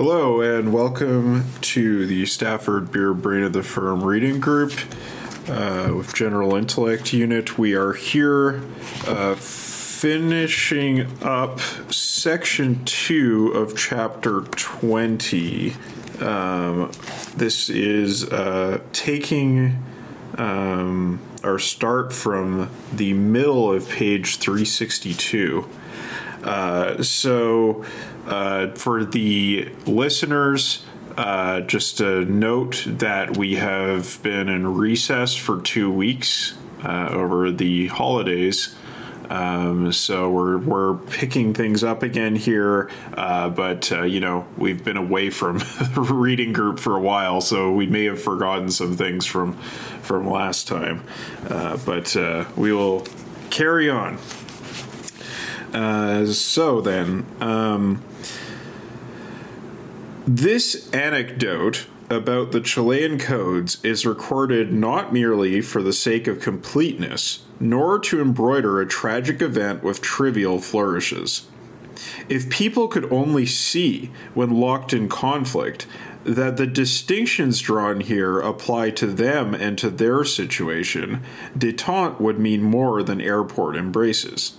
Hello, and welcome to the Stafford Beer Brain of the Firm reading group uh, with General Intellect Unit. We are here uh, finishing up section two of chapter 20. Um, this is uh, taking um, our start from the middle of page 362. Uh, so, uh, for the listeners, uh, just a note that we have been in recess for two weeks uh, over the holidays. Um, so we're we're picking things up again here, uh, but uh, you know we've been away from reading group for a while, so we may have forgotten some things from from last time. Uh, but uh, we will carry on. Uh, so then, um, this anecdote about the Chilean codes is recorded not merely for the sake of completeness, nor to embroider a tragic event with trivial flourishes. If people could only see, when locked in conflict, that the distinctions drawn here apply to them and to their situation, detente would mean more than airport embraces.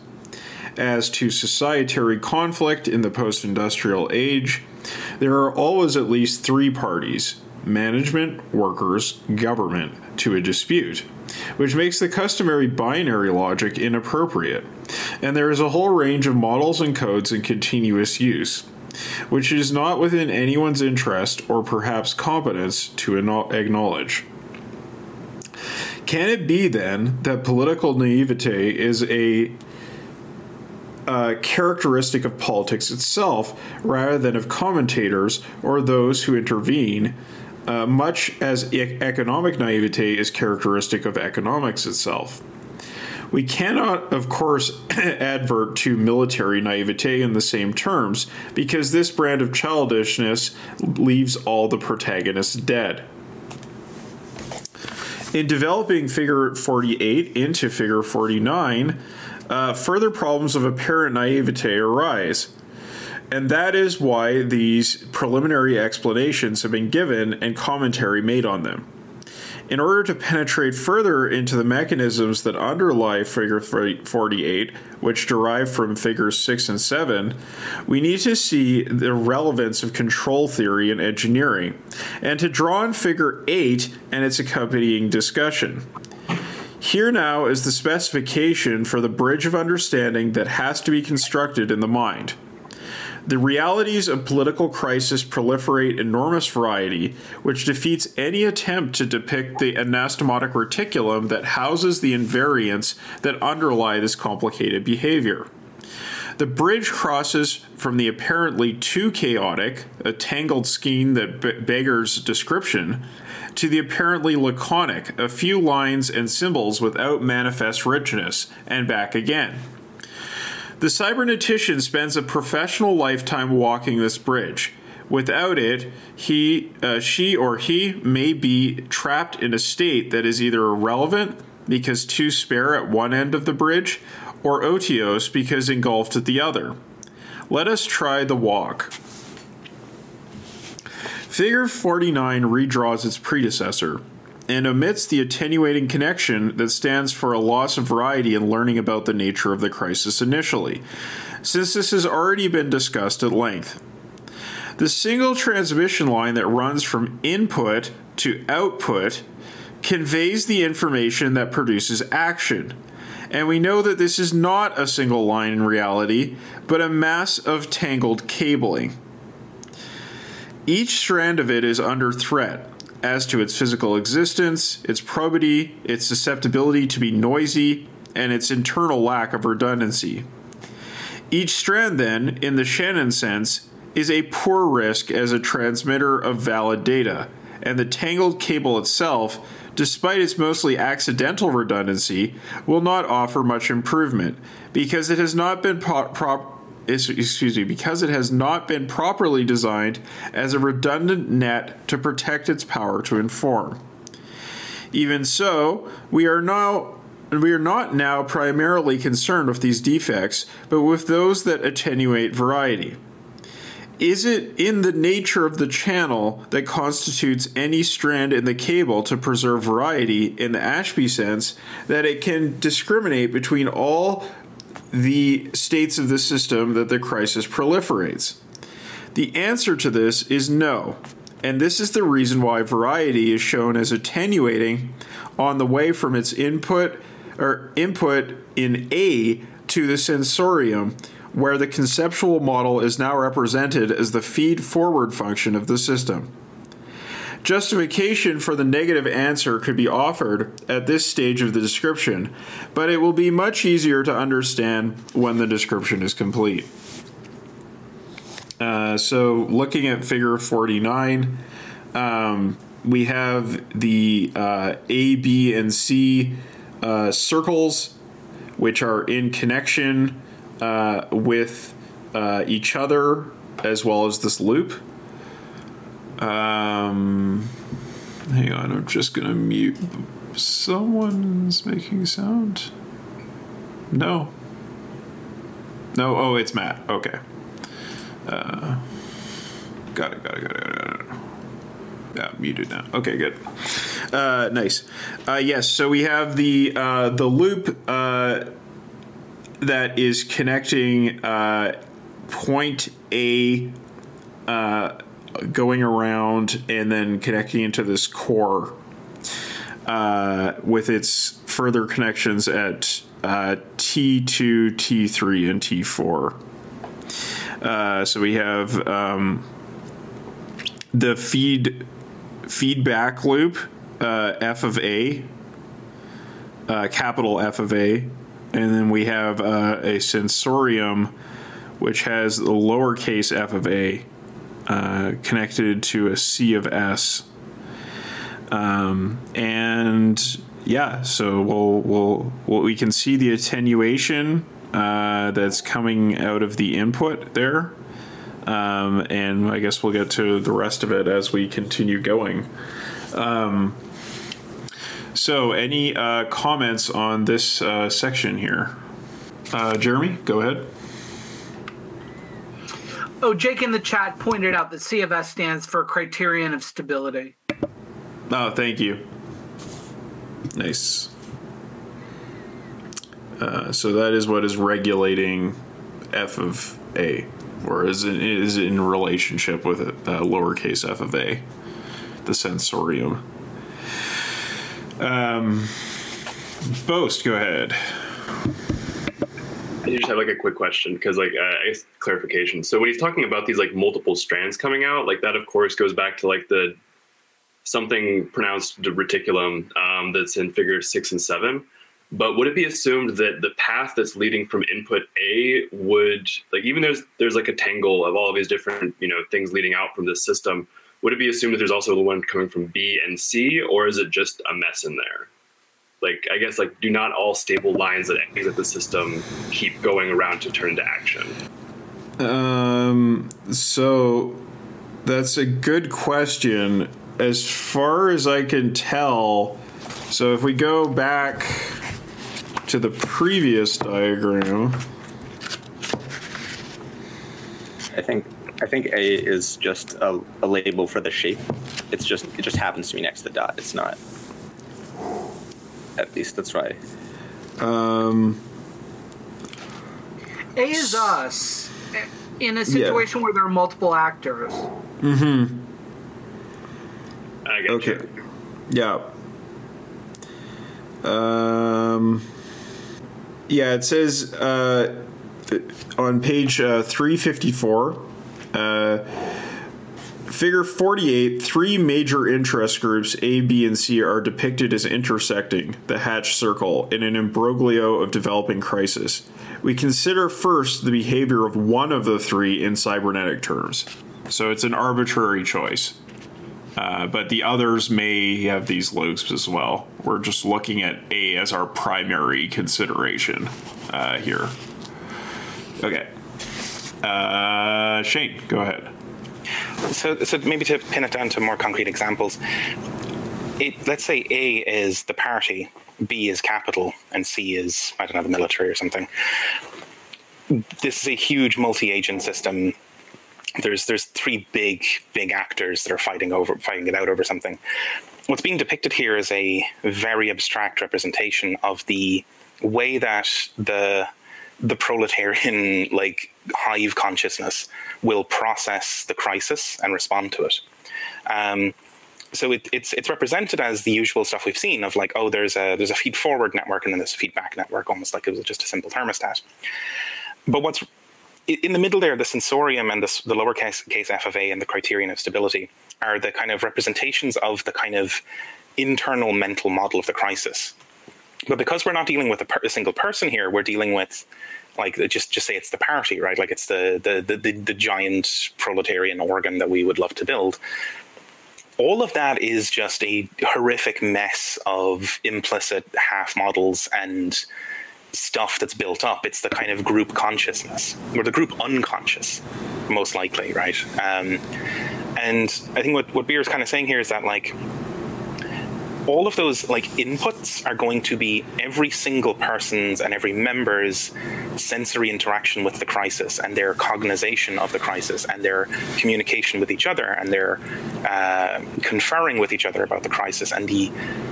As to societary conflict in the post industrial age, there are always at least three parties management, workers, government to a dispute, which makes the customary binary logic inappropriate. And there is a whole range of models and codes in continuous use, which is not within anyone's interest or perhaps competence to acknowledge. Can it be then that political naivete is a uh, characteristic of politics itself rather than of commentators or those who intervene, uh, much as e- economic naivete is characteristic of economics itself. We cannot, of course, advert to military naivete in the same terms because this brand of childishness leaves all the protagonists dead. In developing figure 48 into figure 49, uh, further problems of apparent naivete arise. And that is why these preliminary explanations have been given and commentary made on them. In order to penetrate further into the mechanisms that underlie Figure 48, which derive from Figures 6 and 7, we need to see the relevance of control theory in engineering, and to draw on Figure 8 and its accompanying discussion. Here now is the specification for the bridge of understanding that has to be constructed in the mind. The realities of political crisis proliferate enormous variety, which defeats any attempt to depict the anastomotic reticulum that houses the invariants that underlie this complicated behavior. The bridge crosses from the apparently too chaotic, a tangled skein that be- beggars description, to the apparently laconic, a few lines and symbols without manifest richness, and back again. The cybernetician spends a professional lifetime walking this bridge. Without it, he, uh, she, or he may be trapped in a state that is either irrelevant because too spare at one end of the bridge, or otiose because engulfed at the other. Let us try the walk. Figure 49 redraws its predecessor and omits the attenuating connection that stands for a loss of variety in learning about the nature of the crisis initially, since this has already been discussed at length. The single transmission line that runs from input to output conveys the information that produces action. And we know that this is not a single line in reality, but a mass of tangled cabling. Each strand of it is under threat as to its physical existence, its probity, its susceptibility to be noisy, and its internal lack of redundancy. Each strand, then, in the Shannon sense, is a poor risk as a transmitter of valid data, and the tangled cable itself, despite its mostly accidental redundancy, will not offer much improvement because it has not been pro- pro- excuse me, because it has not been properly designed as a redundant net to protect its power to inform. Even so, we are now we are not now primarily concerned with these defects, but with those that attenuate variety. is it in the nature of the channel that constitutes any strand in the cable to preserve variety in the Ashby sense that it can discriminate between all the states of the system that the crisis proliferates? The answer to this is no. And this is the reason why variety is shown as attenuating on the way from its input or input in A to the sensorium where the conceptual model is now represented as the feed forward function of the system. Justification for the negative answer could be offered at this stage of the description, but it will be much easier to understand when the description is complete. Uh, so, looking at figure 49, um, we have the uh, A, B, and C uh, circles, which are in connection uh, with uh, each other as well as this loop. Um, hang on, I'm just gonna mute. Someone's making sound. No. No. Oh, it's Matt. Okay. Uh, got it. Got it. Got it. Got it. Yeah, muted now. Okay, good. Uh, nice. Uh, yes. So we have the uh, the loop uh, that is connecting uh, point A uh, going around and then connecting into this core uh, with its further connections at uh, T2, T3, and T4. Uh, so we have um, the feed feedback loop uh, f of a, uh, capital F of a, and then we have uh, a sensorium which has the lowercase f of a uh, connected to a c of s um, and yeah so we'll, we'll, we'll we can see the attenuation uh, that's coming out of the input there um, and I guess we'll get to the rest of it as we continue going. Um, so, any uh, comments on this uh, section here? Uh, Jeremy, go ahead. Oh, Jake in the chat pointed out that CFS stands for Criterion of Stability. Oh, thank you. Nice. Uh, so that is what is regulating f of a, or is it is in relationship with it, uh, lowercase f of a, the sensorium. Um, Boast, go ahead. I just have like a quick question because like uh, clarification. So when he's talking about these like multiple strands coming out, like that of course goes back to like the something pronounced reticulum um, that's in figure six and seven. But would it be assumed that the path that's leading from input A would like even there's there's like a tangle of all of these different you know things leading out from this system? Would it be assumed that there's also the one coming from B and C, or is it just a mess in there? Like I guess like do not all stable lines that exit the system keep going around to turn to action? Um, so that's a good question. As far as I can tell, so if we go back to the previous diagram, I think I think A is just a, a label for the shape. It's just it just happens to be next to the dot. It's not. At least that's right. um, A is us in a situation where there are multiple actors. I got okay, you. yeah. Um, yeah, it says uh, on page uh, 354, uh, figure 48, three major interest groups, A, B, and C, are depicted as intersecting the hatch circle in an imbroglio of developing crisis. We consider first the behavior of one of the three in cybernetic terms. So it's an arbitrary choice. Uh, but the others may have these loops as well. We're just looking at A as our primary consideration uh, here. Okay. Uh, Shane, go ahead. So, so maybe to pin it down to more concrete examples, it, let's say A is the party, B is capital, and C is I don't know the military or something. This is a huge multi-agent system there's there's three big big actors that are fighting over fighting it out over something. What's being depicted here is a very abstract representation of the way that the the proletarian like hive consciousness will process the crisis and respond to it. Um, so it, it's it's represented as the usual stuff we've seen of like oh there's a there's a feed forward network and then there's a feedback network almost like it was just a simple thermostat. But what's in the middle there, the sensorium and the, the lowercase case f of a and the criterion of stability are the kind of representations of the kind of internal mental model of the crisis. But because we're not dealing with a, per, a single person here, we're dealing with like just just say it's the party, right? Like it's the the, the the the giant proletarian organ that we would love to build. All of that is just a horrific mess of implicit half models and stuff that's built up. It's the kind of group consciousness or the group unconscious, most likely, right? Um, and I think what what Beer is kind of saying here is that like all of those like inputs are going to be every single person's and every member's sensory interaction with the crisis and their cognization of the crisis and their communication with each other and their uh, conferring with each other about the crisis and the,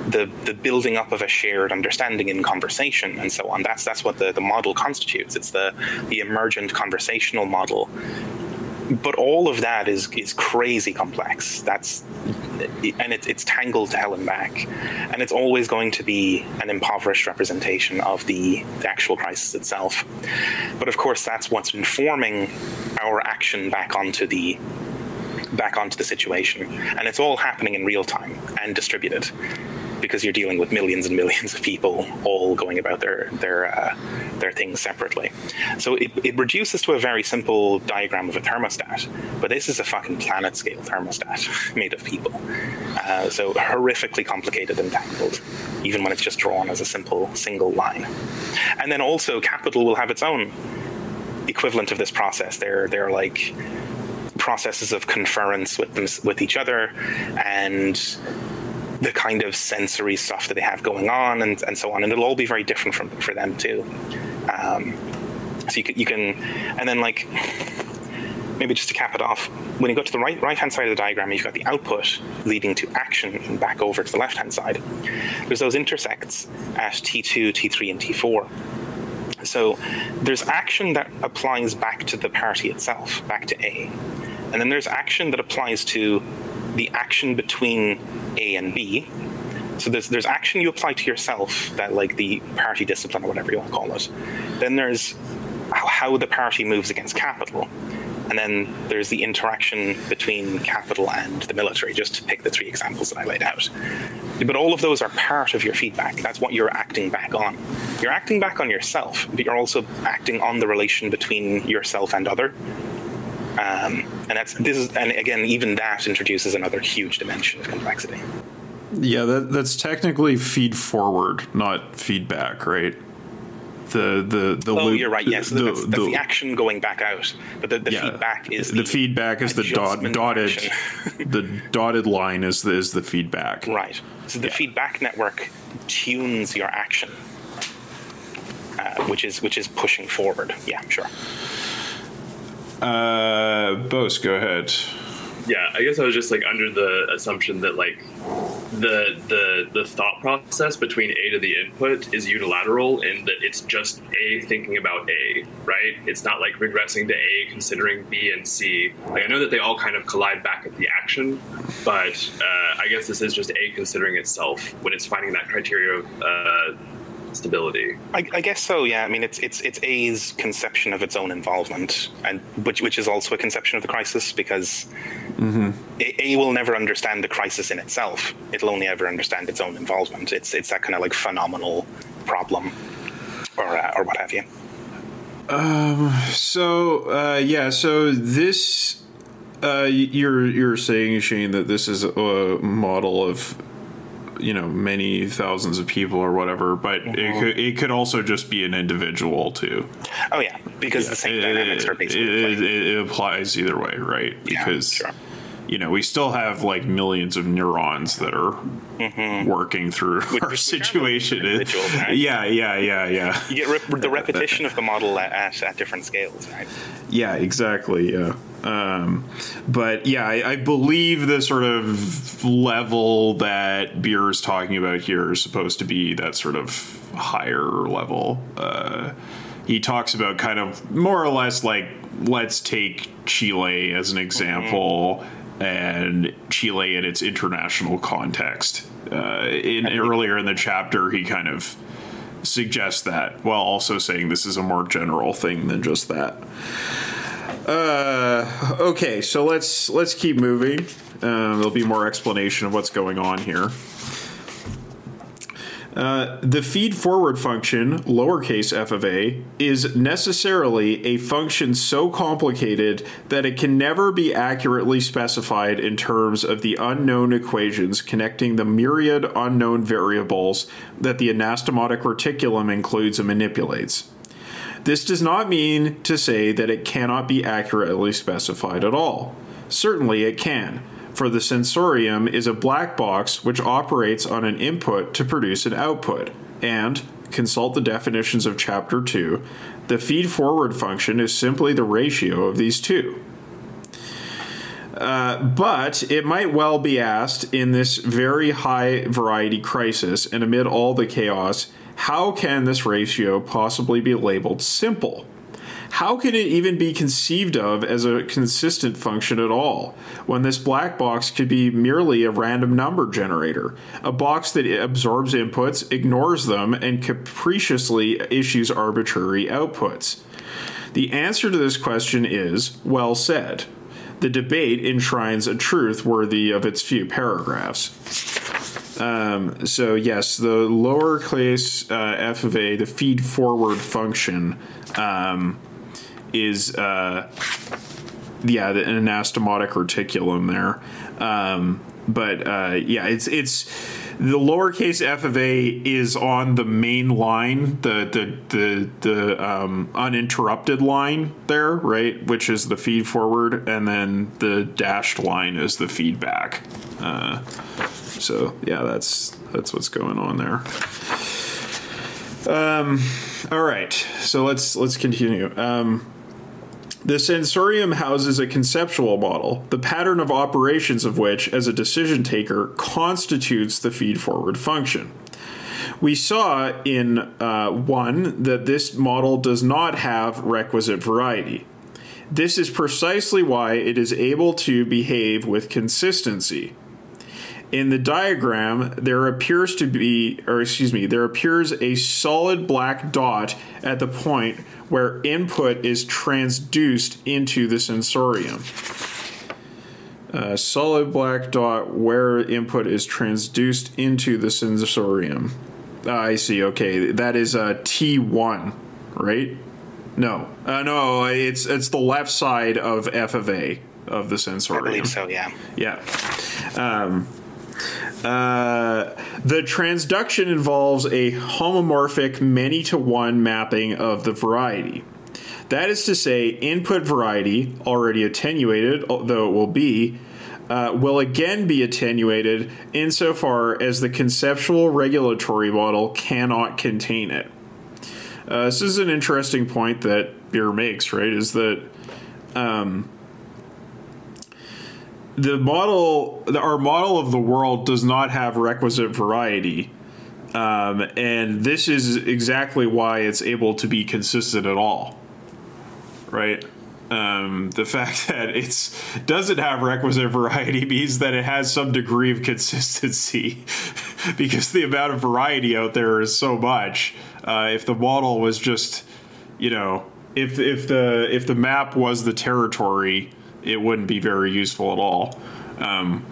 the the building up of a shared understanding in conversation and so on. That's that's what the, the model constitutes. It's the the emergent conversational model but all of that is is crazy complex. That's and it's it's tangled to hell and back, and it's always going to be an impoverished representation of the, the actual crisis itself. But of course, that's what's informing our action back onto the back onto the situation, and it's all happening in real time and distributed because you're dealing with millions and millions of people all going about their their uh, their things separately. So it, it reduces to a very simple diagram of a thermostat, but this is a fucking planet scale thermostat made of people. Uh, so horrifically complicated and tangled, even when it's just drawn as a simple single line. And then also, capital will have its own equivalent of this process. They're they're like processes of conference with them with each other and the kind of sensory stuff that they have going on and, and so on. And it'll all be very different from for them too. Um, so you can, you can, and then like maybe just to cap it off, when you go to the right right hand side of the diagram, you've got the output leading to action and back over to the left hand side. There's those intersects at T2, T3, and T4. So there's action that applies back to the party itself, back to A. And then there's action that applies to the action between A and B. So there's there's action you apply to yourself that like the party discipline or whatever you want to call it. Then there's how the party moves against capital. And then there's the interaction between capital and the military, just to pick the three examples that I laid out. But all of those are part of your feedback. That's what you're acting back on. You're acting back on yourself, but you're also acting on the relation between yourself and other. Um, and that's this is and again even that introduces another huge dimension of complexity. Yeah, that, that's technically feed forward, not feedback, right? The the the oh, loop, you're right. Yes, the, that's, that's the, the, action going back out, but the, the yeah, feedback is the, feedback is the dot, dotted the dotted line is the, is the feedback. right. So the feedback network tunes your action, uh, which is which is pushing forward. Yeah, sure. Uh, Bose, go ahead. Yeah, I guess I was just like under the assumption that like the the the thought process between A to the input is unilateral in that it's just A thinking about A, right? It's not like regressing to A considering B and C. Like I know that they all kind of collide back at the action, but uh, I guess this is just A considering itself when it's finding that criteria of uh, stability. I, I guess so. Yeah. I mean, it's it's it's A's conception of its own involvement, and which which is also a conception of the crisis because A, A will never understand the crisis in itself. It'll only ever understand its own involvement. It's it's that kind of like phenomenal problem, or uh, or what have you. Um. So uh, yeah, so this uh, you're you're saying Shane that this is a model of you know many thousands of people or whatever, but Mm-hmm. it could it could also just be an individual too. Oh yeah, because the same It, dynamics are basically. it, it applies either way, right? Yeah, Because sure. You know we still have like millions of neurons that are working through our Mm-hmm. which are situation. right? Yeah, yeah, yeah, yeah. you get rep- the repetition of the model at, at, at different scales, right? Yeah, exactly. Yeah. Um, but yeah, I, I believe the sort of level that Beer is talking about here is supposed to be that sort of higher level. Uh, he talks about kind of more or less like let's take Chile as an example and Chile in its international context. Uh, in earlier in the chapter, he kind of suggests that while also saying this is a more general thing than just that. Uh, okay, so let's let's keep moving. Um, there'll be more explanation of what's going on here. Uh, the feed forward function, lowercase f of a, is necessarily a function so complicated that it can never be accurately specified in terms of the unknown equations connecting the myriad unknown variables that the anastomotic reticulum includes and manipulates. This does not mean to say that it cannot be accurately specified at all. Certainly it can for the sensorium is a black box which operates on an input to produce an output. And, consult the definitions of Chapter 2, the feed forward function is simply the ratio of these two. Uh, but it might well be asked in this very high variety crisis and amid all the chaos how can this ratio possibly be labeled simple? How can it even be conceived of as a consistent function at all, when this black box could be merely a random number generator, a box that absorbs inputs, ignores them, and capriciously issues arbitrary outputs? The answer to this question is well said. The debate enshrines a truth worthy of its few paragraphs. Um, so yes, the lowercase uh, f of a, the feed forward function, um, is uh, yeah, the, an anastomotic reticulum there. Um, but uh, yeah, it's it's the lowercase f of a is on the main line, the the the the um, uninterrupted line there, right? Which is the feed forward, and then the dashed line is the feedback. Uh, so yeah, that's that's what's going on there. Um, all right, so let's let's continue. Um, the sensorium houses a conceptual model, the pattern of operations of which, as a decision taker, constitutes the feed forward function. We saw in uh, 1 that this model does not have requisite variety. This is precisely why it is able to behave with consistency. In the diagram, there appears to be, or excuse me, there appears a solid black dot at the point where input is transduced into the sensorium. A solid black dot where input is transduced into the sensorium. Ah, I see. Okay, that is a T one, right? No, uh, no, it's it's the left side of F of A of the sensorium. I believe so, yeah. Yeah. Um, uh, the transduction involves a homomorphic many to one mapping of the variety. That is to say, input variety, already attenuated, though it will be, uh, will again be attenuated insofar as the conceptual regulatory model cannot contain it. Uh, this is an interesting point that Beer makes, right? Is that um, the model, the, our model of the world does not have requisite variety. Um, and this is exactly why it's able to be consistent at all. Right? Um, the fact that it's doesn't have requisite variety means that it has some degree of consistency because the amount of variety out there is so much. Uh, if the model was just, you know, if if the if the map was the territory, it wouldn't be very useful at all. Um,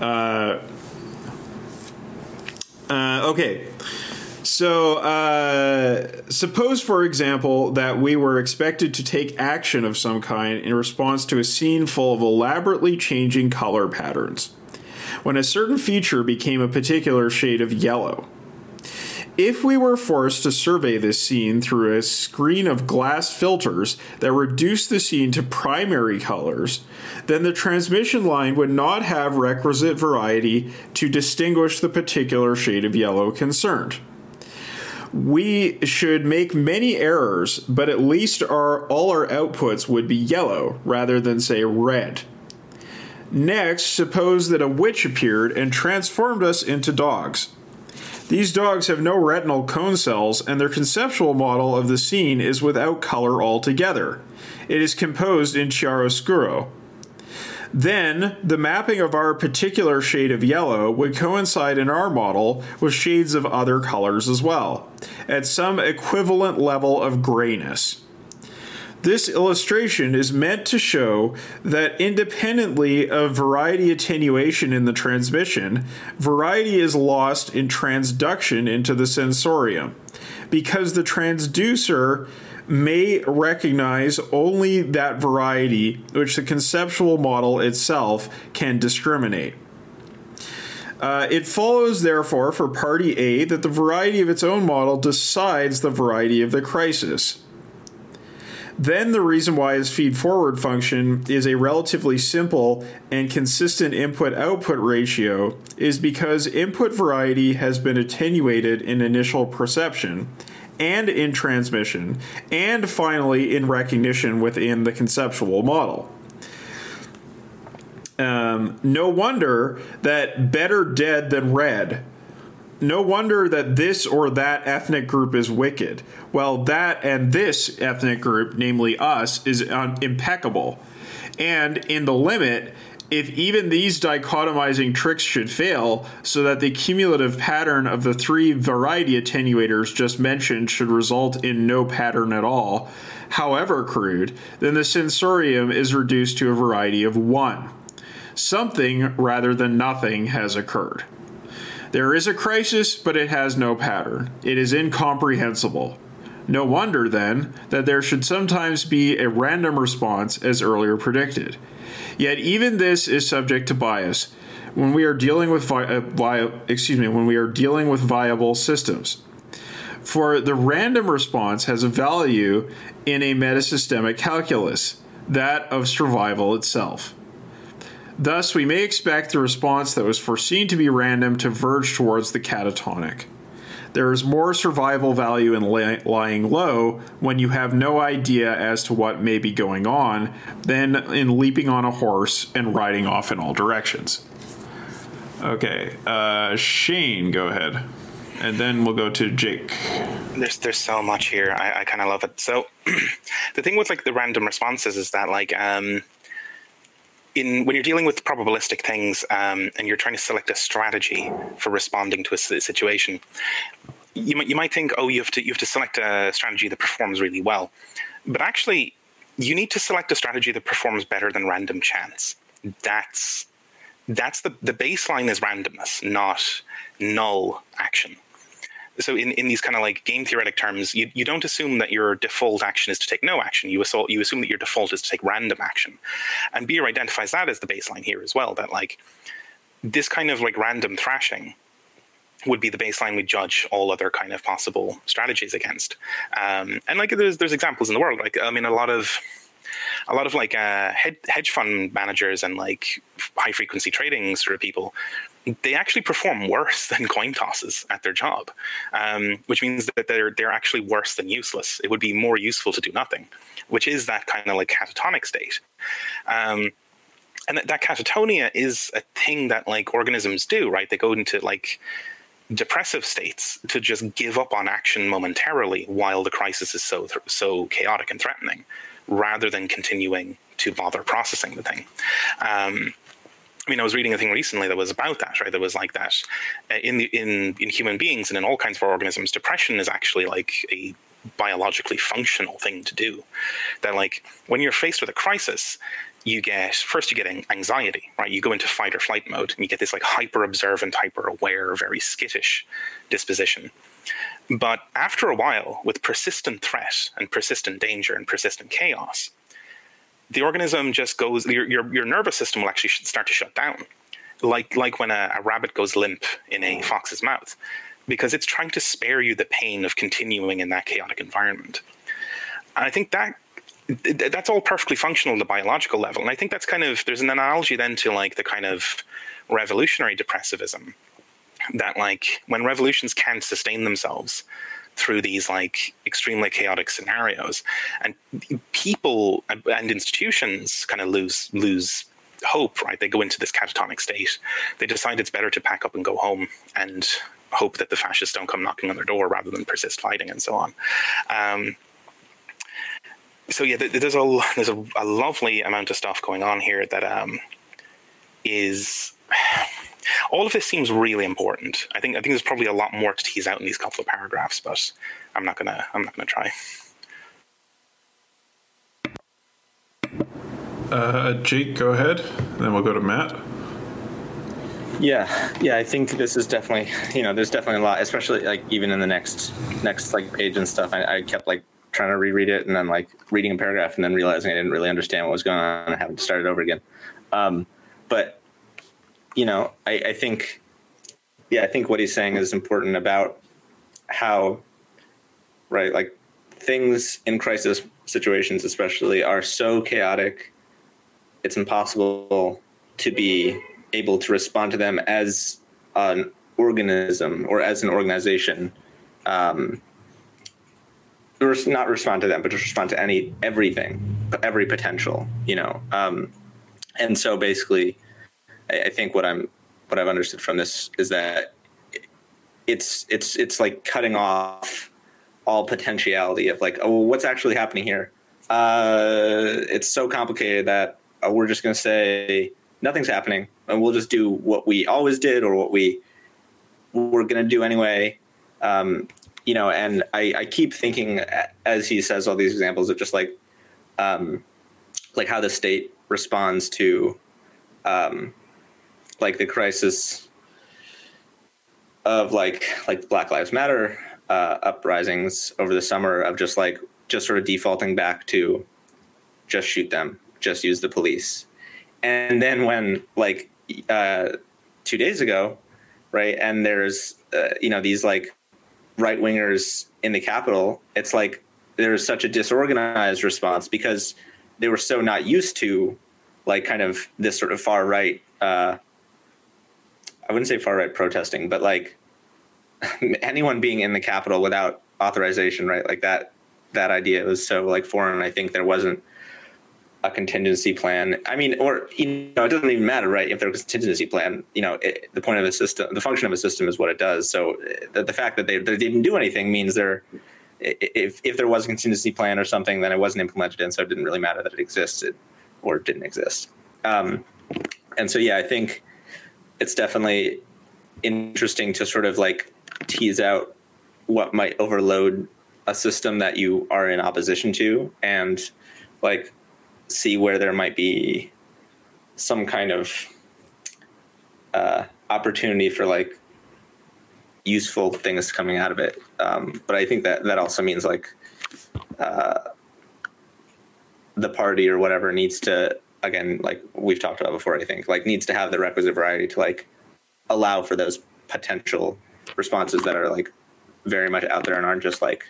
uh, uh, okay. So, uh, suppose, for example, that we were expected to take action of some kind in response to a scene full of elaborately changing color patterns. When a certain feature became a particular shade of yellow. If we were forced to survey this scene through a screen of glass filters that reduce the scene to primary colors, then the transmission line would not have requisite variety to distinguish the particular shade of yellow concerned. we should make many errors, but at least our all our outputs would be yellow rather than say red. Next, suppose that a witch appeared and transformed us into dogs. These dogs have no retinal cone cells, and their conceptual model of the scene is without color altogether. It is composed in chiaroscuro. Then, the mapping of our particular shade of yellow would coincide in our model with shades of other colors as well, at some equivalent level of grayness. This illustration is meant to show that independently of variety attenuation in the transmission, variety is lost in transduction into the sensorium because the transducer may recognize only that variety which the conceptual model itself can discriminate. Uh, it follows, therefore, for party A that the variety of its own model decides the variety of the crisis. Then the reason why its feed forward function is a relatively simple and consistent input output ratio is because input variety has been attenuated in initial perception and in transmission, and finally in recognition within the conceptual model. Um, no wonder that better dead than red. No wonder that this or that ethnic group is wicked. Well, that and this ethnic group, namely us, is un- impeccable. And in the limit, if even these dichotomizing tricks should fail, so that the cumulative pattern of the three variety attenuators just mentioned should result in no pattern at all, however crude, then the sensorium is reduced to a variety of one. Something rather than nothing has occurred. There is a crisis, but it has no pattern. It is incomprehensible. No wonder, then, that there should sometimes be a random response as earlier predicted. Yet even this is subject to bias when we are dealing with vi- uh, vi- excuse me when we are dealing with viable systems. For the random response has a value in a metasystemic calculus, that of survival itself. Thus, we may expect the response that was foreseen to be random to verge towards the catatonic. There is more survival value in lying low when you have no idea as to what may be going on than in leaping on a horse and riding off in all directions. Okay, uh, Shane, go ahead. And then we'll go to Jake. There's there's so much here. I, I kind of love it. So the thing with like the random responses is that like um, in when you're dealing with probabilistic things um, and you're trying to select a strategy for responding to a situation, you might you might think, oh, you have to you have to select a strategy that performs really well, but actually, you need to select a strategy that performs better than random chance. That's that's the the baseline is randomness, not null action so in, in these kind of like game theoretic terms, you, you don't assume that your default action is to take no action. You assault, you assume that your default is to take random action. And Beer identifies that as the baseline here as well, that like this kind of like random thrashing would be the baseline we judge all other kind of possible strategies against. Um, and like there's there's examples in the world. Like I mean a lot of a lot of like uh, hedge fund managers and like high frequency trading sort of people they actually perform worse than coin tosses at their job, um, which means that they're they're actually worse than useless. It would be more useful to do nothing, which is that kind of like catatonic state. Um, and that, that catatonia is a thing that like organisms do, right? They go into like depressive states to just give up on action momentarily while the crisis is so so chaotic and threatening, rather than continuing to bother processing the thing. Um, I mean, I was reading a thing recently that was about that, right? That was like that uh, in the in in human beings and in all kinds of organisms, depression is actually like a biologically functional thing to do. That like when you're faced with a crisis, you get first you get anxiety, right? You go into fight or flight mode, and you get this like hyper observant, hyper aware, very skittish disposition. But after a while, with persistent threat and persistent danger and persistent chaos, the organism just goes your, your, your nervous system will actually start to shut down. Like like when a, a, rabbit goes limp in a mm. fox's mouth because it's trying to spare you the pain of continuing in that chaotic environment. And i think that that's all perfectly functional at the biological level. And i think that's kind of there's an analogy then to like the kind of revolutionary depressivism that like when revolutions can't sustain themselves through these like extremely chaotic scenarios, and people and institutions kind of lose lose hope. Right, they go into this catatonic state. They decide it's better to pack up and go home and hope that the fascists don't come knocking on their door rather than persist fighting and so on. Um, so yeah, there's a there's a, a, lovely amount of stuff going on here that um, is all of this seems really important. I think I think there's probably a lot more to tease out in these couple of paragraphs, but I'm not gonna I'm not gonna try. Uh, Jake, go ahead. Then we'll go to Matt. Yeah, yeah, I think this is definitely you know there's definitely a lot, especially like even in the next next like page and stuff. I, I kept like trying to reread it and then like reading a paragraph and then realizing I didn't really understand what was going on and having to start it over again. Um, but you know, I, I think, yeah, I think what he's saying is important about how, right, like things in crisis situations, especially, are so chaotic. It's impossible to be able to respond to them as an organism or as an organization. Um, not respond to them, but just respond to any everything, every potential, you know. Um, and so basically, I, think what I'm what I've understood from this is that it's it's it's like cutting off all potentiality of like, oh, what's actually happening here? Uh, it's so complicated that uh, we're just going to say nothing's happening, and we'll just do what we always did or what we we're going to do anyway. Um, you know, and I, I, keep thinking as he says all these examples of just like, um, like how the state responds to um, like the crisis of like like Black Lives Matter uh, uprisings over the summer of just like just sort of defaulting back to just shoot them, just use the police, and then when like uh, two days ago, right, and there's uh, you know these like right wingers in the Capitol, it's like there's such a disorganized response because they were so not used to like kind of this sort of far right uh, I wouldn't say far right protesting, but like anyone being in the Capitol without authorization, right? Like that that idea was so like foreign. I think there wasn't a contingency plan. I mean, or you know, it doesn't even matter, right? If there was a contingency plan, you know, it, the point of a system, the function of a system is what it does. So the, the fact that they, they didn't do anything means there, if if there was a contingency plan or something, then it wasn't implemented, and so it didn't really matter that it existed or didn't exist. Um, and so, yeah, I think it's definitely interesting to sort of like tease out what might overload a system that you are in opposition to and like see where there might be some kind of uh, opportunity for like useful things coming out of it. Um, but I think that that also means like uh, the party or whatever needs to again, like we've talked about before, I think like needs to have the requisite variety to like allow for those potential responses that are like very much out there and aren't just like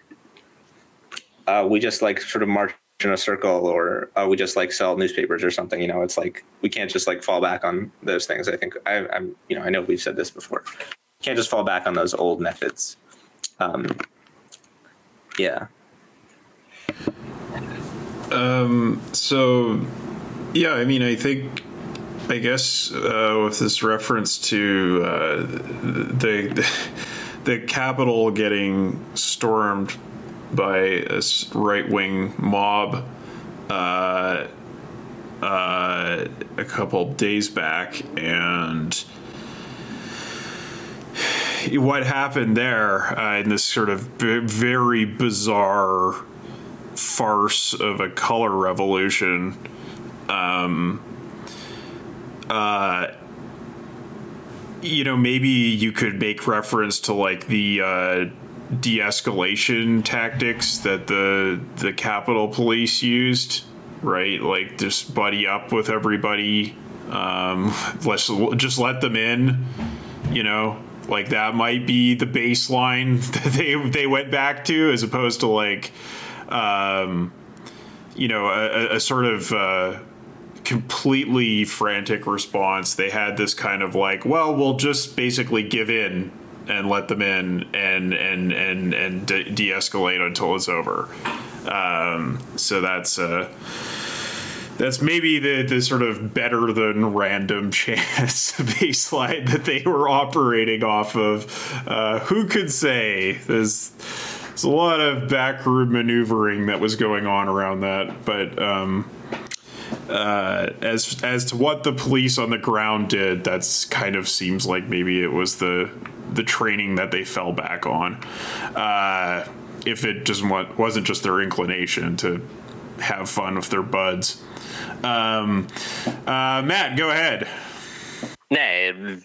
uh, we just like sort of march in a circle or uh, we just like sell newspapers or something. You know, it's like we can't just like fall back on those things. I think I, am you know I know we've said this before. Can't just fall back on those old methods. Um, yeah. Um, so yeah, I mean, I think, I guess, uh, with this reference to uh, the the Capitol getting stormed by a right wing mob uh, uh, a couple days back, and what happened there uh, in this sort of very bizarre farce of a color revolution um, uh, you know, maybe you could make reference to like the uh, de-escalation tactics that the the Capitol Police used, right? Like just buddy up with everybody. Um, let's just let them in. You know, like that might be the baseline that they they went back to, as opposed to like, um, you know, a, a sort of. Uh, completely frantic response. They had this kind of like, well, we'll just basically give in and let them in and and and and de- de-escalate until it's over. Um, so that's uh, that's maybe the the sort of better than random chance baseline that they were operating off of. Uh, who could say? There's there's a lot of backroom maneuvering that was going on around that, but. Um, uh, as as to what the police on the ground did, that's kind of seems like maybe it was the the training that they fell back on. Uh, if it just wasn't just their inclination to have fun with their buds. Um, uh, Matt, go ahead. Nah,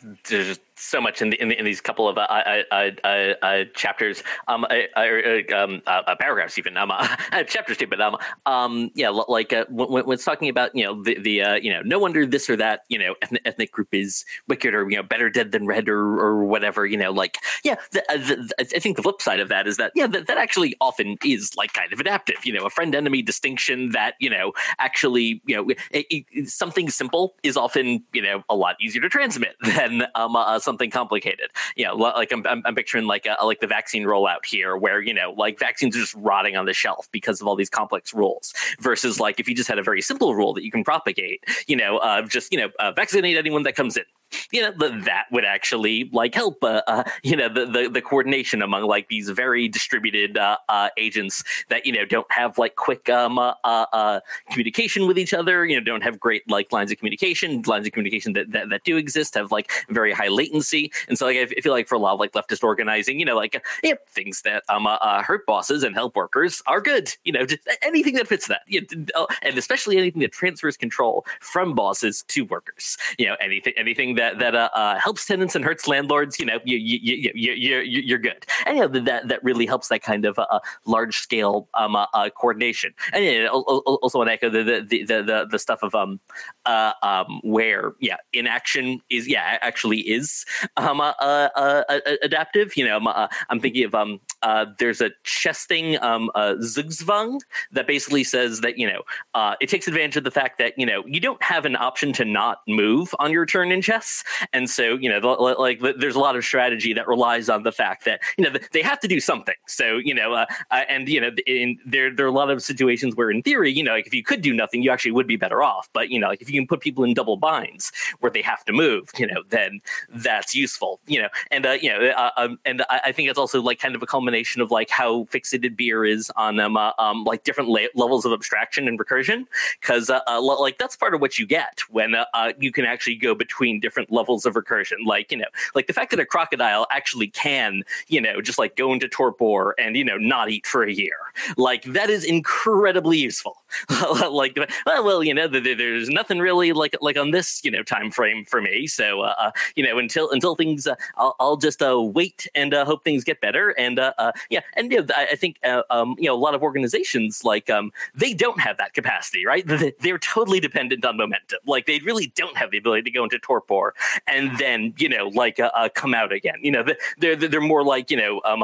so much in, the, in, the, in, these couple of uh, uh, uh, uh, uh chapters, um, um paragraphs even, um, chapters too. But um, um, yeah, like when, when, it's talking about you know the the you know no wonder this or that you know ethnic, ethnic group is wicked or you know better dead than red or or whatever you know like yeah the, the, I think the flip side of that is that yeah that, that actually often is like kind of adaptive you know a friend enemy distinction that you know actually you know it, it, something simple is often you know a lot easier to transmit than um something complicated. You know, like I'm, I'm, I'm picturing like a, like the vaccine rollout here, where you know, like vaccines are just rotting on the shelf because of all these complex rules. Versus like if you just had a very simple rule that you can propagate, you know, uh, just you know, uh, vaccinate anyone that comes in you know the, that would actually like help uh, uh, you know the, the, the coordination among like these very distributed uh, uh agents that you know don't have like quick um, uh, uh, communication with each other you know don't have great like lines of communication lines of communication that, that, that do exist have like very high latency. And so like I feel like for a lot of like leftist organizing you know like yeah, things that um hurt bosses and help workers are good you know just anything that fits that you know, and especially anything that transfers control from bosses to workers you know anything anything that that uh, uh, helps tenants and hurts landlords, you know, you you you you you you're good. And you know that that really helps that kind of uh, large scale um, uh, uh, coordination. And you know, also to echo the the, the the the stuff of um uh, um where yeah inaction is yeah actually is um uh, uh, uh adaptive. You know, uh, I'm thinking of um uh, there's a chess thing um uh, Zugzwang that basically says that you know uh, it takes advantage of the fact that you know you don't have an option to not move on your turn in chess and so, you know, like there's a lot of strategy that relies on the fact that, you know, they have to do something. So, you know, uh, uh, and, you know, in, there, there are a lot of situations where in theory, you know, like if you could do nothing, you actually would be better off. But, you know, like if you can put people in double binds where they have to move, you know, then that's useful, you know, and, uh, you know, uh, um, and I, I, think it's also like kind of a culmination of like how fixated Beer is on them, uh, um, like different la- levels of abstraction and recursion. Cause, uh, uh, like that's part of what you get when you can actually go between different levels of recursion. Like, you know, like the fact that a crocodile actually can, you know, just like go into torpor and, you know, not eat for a year. Like that is incredibly useful. like, well, you know, there's nothing really like like on this, you know, time frame for me. So, uh, uh, you know, until until things, uh, I'll, I'll just uh, wait and uh, hope things get better. And uh, uh, yeah, and you know, I, I think uh, um, you know a lot of organizations like um, they don't have that capacity, right? They're totally dependent on momentum. Like they really don't have the ability to go into torpor and then you know like uh, uh, come out again. You know they're they're more like you know um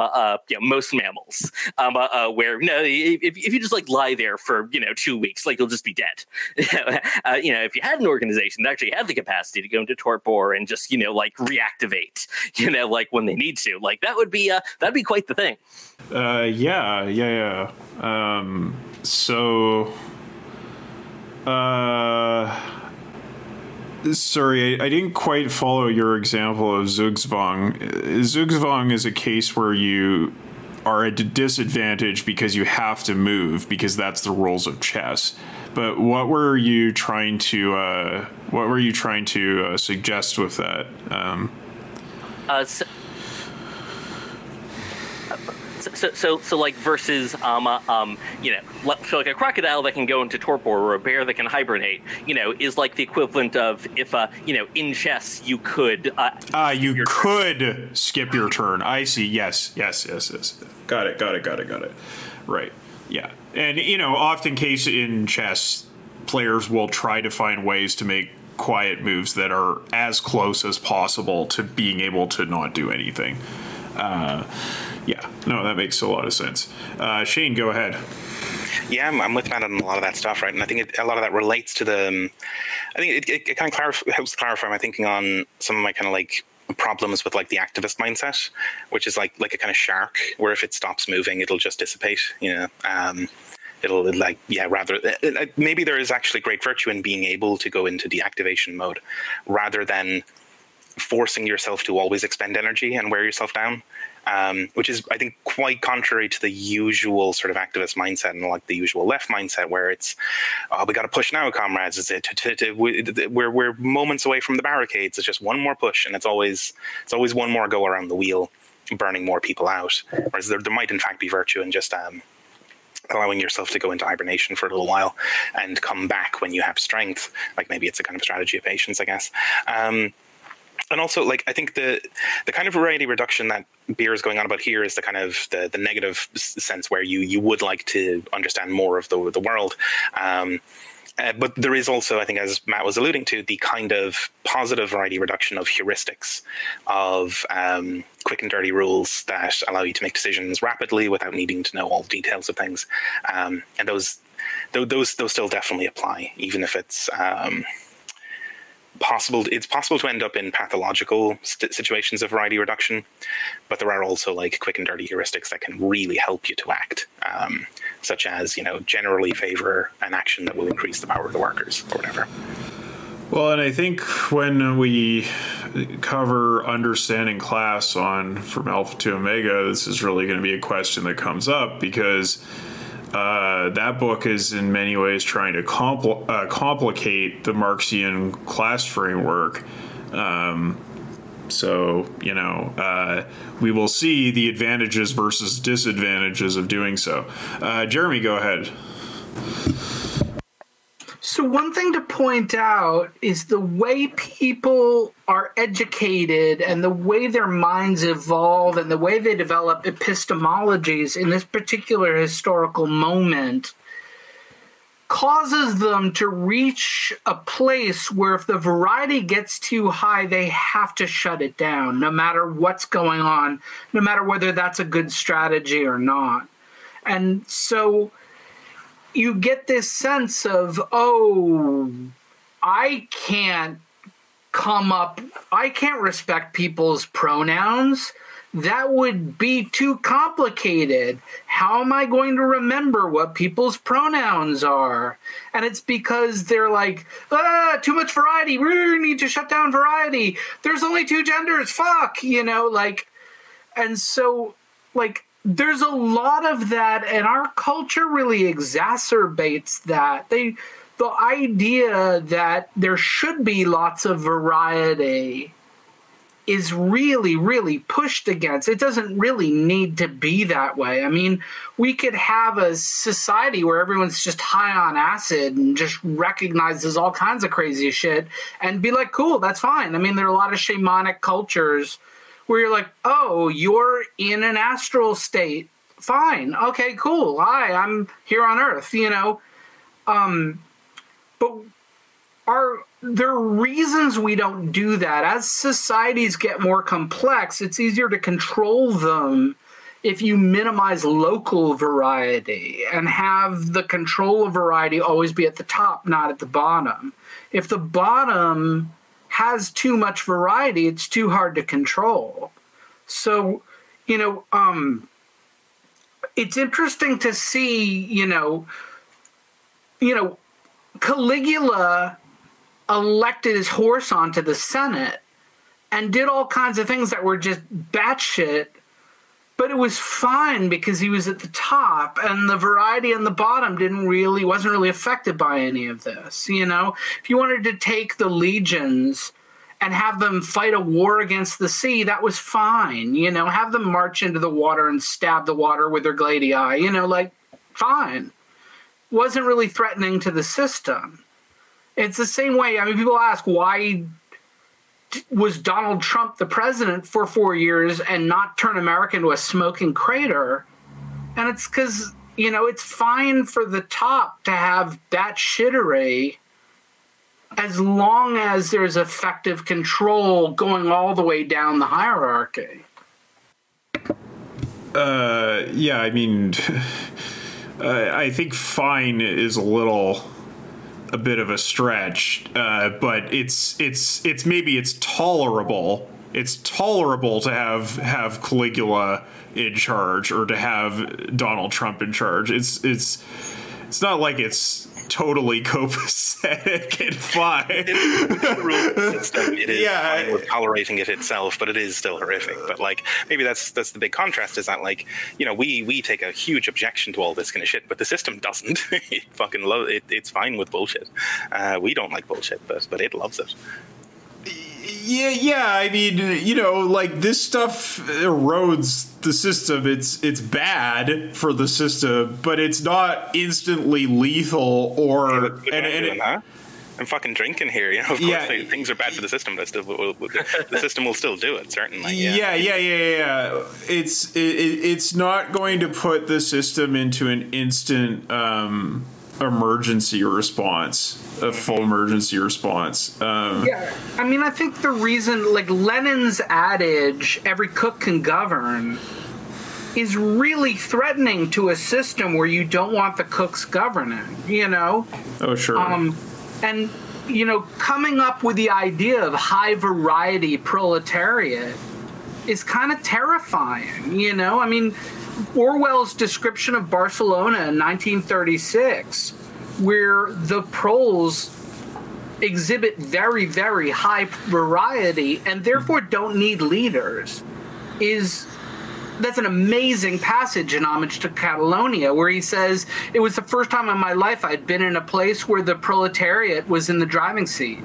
you know, most mammals um where you know if, if you just like lie there for you know two weeks like you'll just be dead. uh, you know if you had an organization that actually had the capacity to go into torpor and just you know like reactivate you know like when they need to like that would be uh that'd be quite the thing. Uh yeah yeah yeah um so uh Sorry, I, I, didn't quite follow your example of Zugzwang. Zugzwang is a case where you are at a disadvantage because you have to move because that's the rules of chess. But what were you trying to uh, what were you trying to uh, suggest with that? Um, uh, so- so, so, so like versus, um, uh, um, you know, so like a crocodile that can go into torpor or a bear that can hibernate, you know, is like the equivalent of if, uh, you know, in chess you could. Uh, uh you could turn. skip your turn. I see. Yes, yes, yes, yes. Got it. Got it. Got it. Got it. Right. Yeah. And you know, often case in chess, players will try to find ways to make quiet moves that are as close as possible to being able to not do anything. Uh, yeah, no, that makes a lot of sense. Uh, Shane, go ahead. Yeah, I'm, I'm, with Matt on a lot of that stuff, right? And I think it, a lot of that relates to the. Um, I think it, it, it kind of clarif- helps clarify my thinking on some of my kind of like problems with like the activist mindset, which is like like a kind of shark, where if it stops moving, it'll just dissipate. You know, um, it'll like yeah, rather maybe there is actually great virtue in being able to go into deactivation mode, rather than forcing yourself to always expend energy and wear yourself down um, which is I think quite contrary to the usual sort of activist mindset and like the usual left mindset where it's oh, we got to push now, comrades. Is it we're we're moments away from the barricades. It's just one more push, and it's always it's always one more go around the wheel, burning more people out. Whereas there, there might in fact be virtue in just um, allowing yourself to go into hibernation for a little while and come back when you have strength. Like maybe it's a kind of strategy of patience, I guess. Um, and also like i think the the kind of variety reduction that Beer is going on about here is the kind of the, the negative sense where you you would like to understand more of the the world um, uh, but there is also, I think, as Matt was alluding to, the kind of positive variety reduction of heuristics, of um, quick and dirty rules that allow you to make decisions rapidly without needing to know all the details of things. Um, and those, those, those still definitely apply, even if it's um, possible it's possible to end up in pathological st- situations of variety reduction but there are also like quick and dirty heuristics that can really help you to act um, such as you know generally favor an action that will increase the power of the workers or whatever. Well and i think when we cover understanding class on from alpha to omega this is really going to be a question that comes up because uh, that book is in many ways trying to compl- uh, complicate the Marxian class framework. Um, so, you know, uh, we will see the advantages versus disadvantages of doing so. Uh, Jeremy, go ahead. So, one thing to point out is the way people are educated and the way their minds evolve and the way they develop epistemologies in this particular historical moment causes them to reach a place where if the variety gets too high, they have to shut it down, no matter what's going on, no matter whether that's a good strategy or not. And so you get this sense of, oh, I can't come up, I can't respect people's pronouns. That would be too complicated. How am I going to remember what people's pronouns are? And it's because they're like, ah, too much variety. We need to shut down variety. There's only two genders. Fuck, you know, like, and so, like, there's a lot of that and our culture really exacerbates that. They the idea that there should be lots of variety is really really pushed against. It doesn't really need to be that way. I mean we could have a society where everyone's just high on acid and just recognizes all kinds of crazy shit and be like cool that's fine. I mean there are a lot of shamanic cultures where you're like, oh, you're in an astral state. Fine. Okay, cool. Hi, I'm here on Earth, you know. Um, but are there are reasons we don't do that? As societies get more complex, it's easier to control them if you minimize local variety and have the control of variety always be at the top, not at the bottom. If the bottom has too much variety, it's too hard to control. So, you know, um, it's interesting to see, you know, you know, Caligula elected his horse onto the Senate and did all kinds of things that were just batshit but it was fine because he was at the top and the variety on the bottom didn't really wasn't really affected by any of this you know? If you wanted to take the legions and have them fight a war against the sea that was fine you know? Have them march into the water and stab the water with their gladii you know like fine. Wasn't really threatening to the system. It's the same way i mean people ask why was Donald Trump the president for four years and not turn America into a smoking crater? And it's because, you know, it's fine for the top to have that shittery as long as there's effective control going all the way down the hierarchy. Uh, yeah, I mean, uh, I think fine is a little a bit of a stretch, uh, but it's it's it's maybe it's tolerable it's tolerable to have have Caligula in charge or to have Donald Trump in charge. It's it's it's not like it's totally copacetic and fine. it is Yeah. fine with tolerating it itself, but it is still horrific. But like maybe that's that's the big contrast is that like you know we we take a huge objection to all this kind of shit, but the system doesn't. it fucking love it. It's fine with bullshit. Uh, we don't like bullshit, but but it loves it. Yeah, yeah. I mean, you know, like this stuff erodes the system. It's it's bad for the system, but it's not instantly lethal or and, I'm and huh? I'm fucking drinking here. You know, of course, Yeah. things are bad for the system, but still, will- will- the system will still do it. Certainly, yeah. yeah, yeah, yeah, yeah. It's it, it- it's not going to put the system into an instant um, emergency response, a full emergency response. Um, Yeah, I mean, I think the reason, like Lenin's adage, "every cook can govern," is really threatening to a system where you don't want the cooks governing. You know, oh, sure. um, and you know, coming up with the idea of high variety proletariat is kind of terrifying. You know, I mean, Orwell's description of Barcelona in 1936, where the proles exhibit very, very high variety and therefore don't need leaders, is that's an amazing passage in homage to Catalonia, where he says it was the first time in my life I'd been in a place where the proletariat was in the driving seat.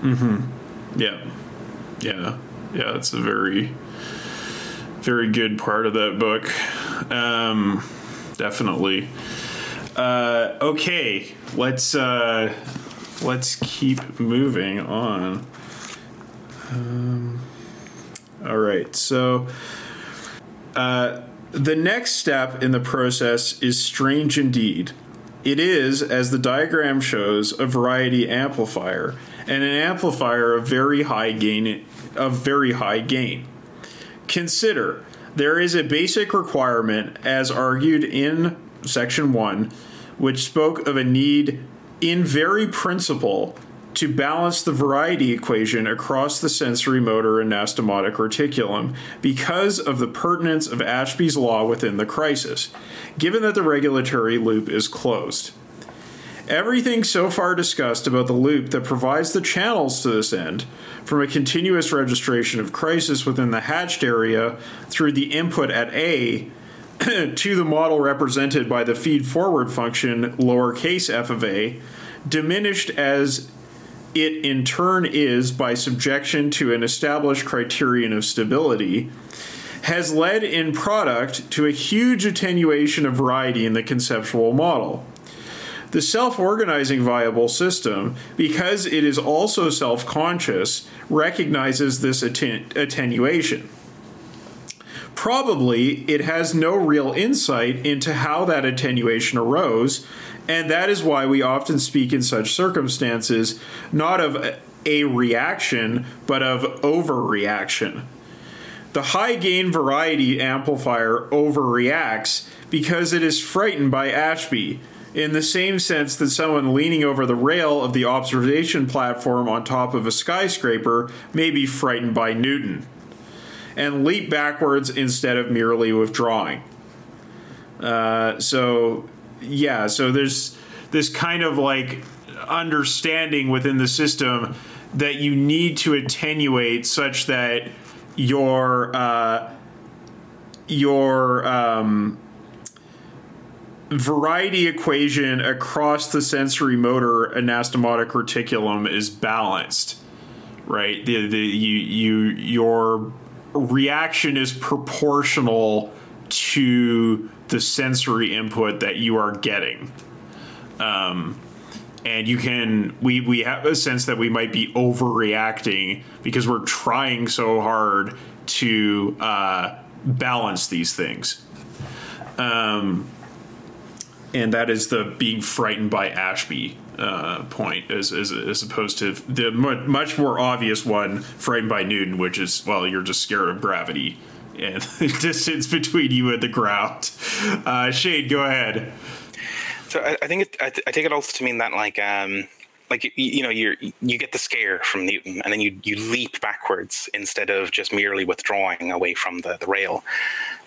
Mm-hmm. Yeah. Yeah. Yeah, it's a very very good part of that book. Um definitely. Uh okay, let's uh let's keep moving on. Um all right. So uh the next step in the process is strange indeed. It is, as the diagram shows, a variety amplifier, and an amplifier of very high gain of very high gain. Consider there is a basic requirement as argued in section 1 which spoke of a need in very principle to balance the variety equation across the sensory motor and anastomotic reticulum because of the pertinence of Ashby's law within the crisis, given that the regulatory loop is closed. Everything so far discussed about the loop that provides the channels to this end, from a continuous registration of crisis within the hatched area through the input at A to the model represented by the feed forward function lowercase f of A, diminished as it in turn is by subjection to an established criterion of stability, has led in product to a huge attenuation of variety in the conceptual model. The self organizing viable system, because it is also self conscious, recognizes this atten- attenuation. Probably it has no real insight into how that attenuation arose, and that is why we often speak in such circumstances not of a- reaction, but of overreaction. The high gain variety amplifier overreacts because it is frightened by Ashby, in the same sense that someone leaning over the rail of the observation platform on top of a skyscraper may be frightened by Newton, and leap backwards instead of merely withdrawing. Uh, so, yeah, so there's this kind of like understanding within the system that you need to attenuate such that your uh, your um, variety equation across the sensory motor anastomotic reticulum is balanced right? The, the you you your reaction is proportional to the sensory input that you are getting. Um, and you can we we have a sense that we might be overreacting because we're trying so hard to uh, balance these things. Um, and that is the being frightened by Ashby uh, point, as, as as opposed to the much more obvious one, frightened by Newton, which is well, you're just scared of gravity and the distance between you and the ground. Uh, Shane, go ahead. So I, I think it, I, th- I take it also to mean that like um, like you, you know you you get the scare from Newton, and then you you leap backwards instead of just merely withdrawing away from the, the rail.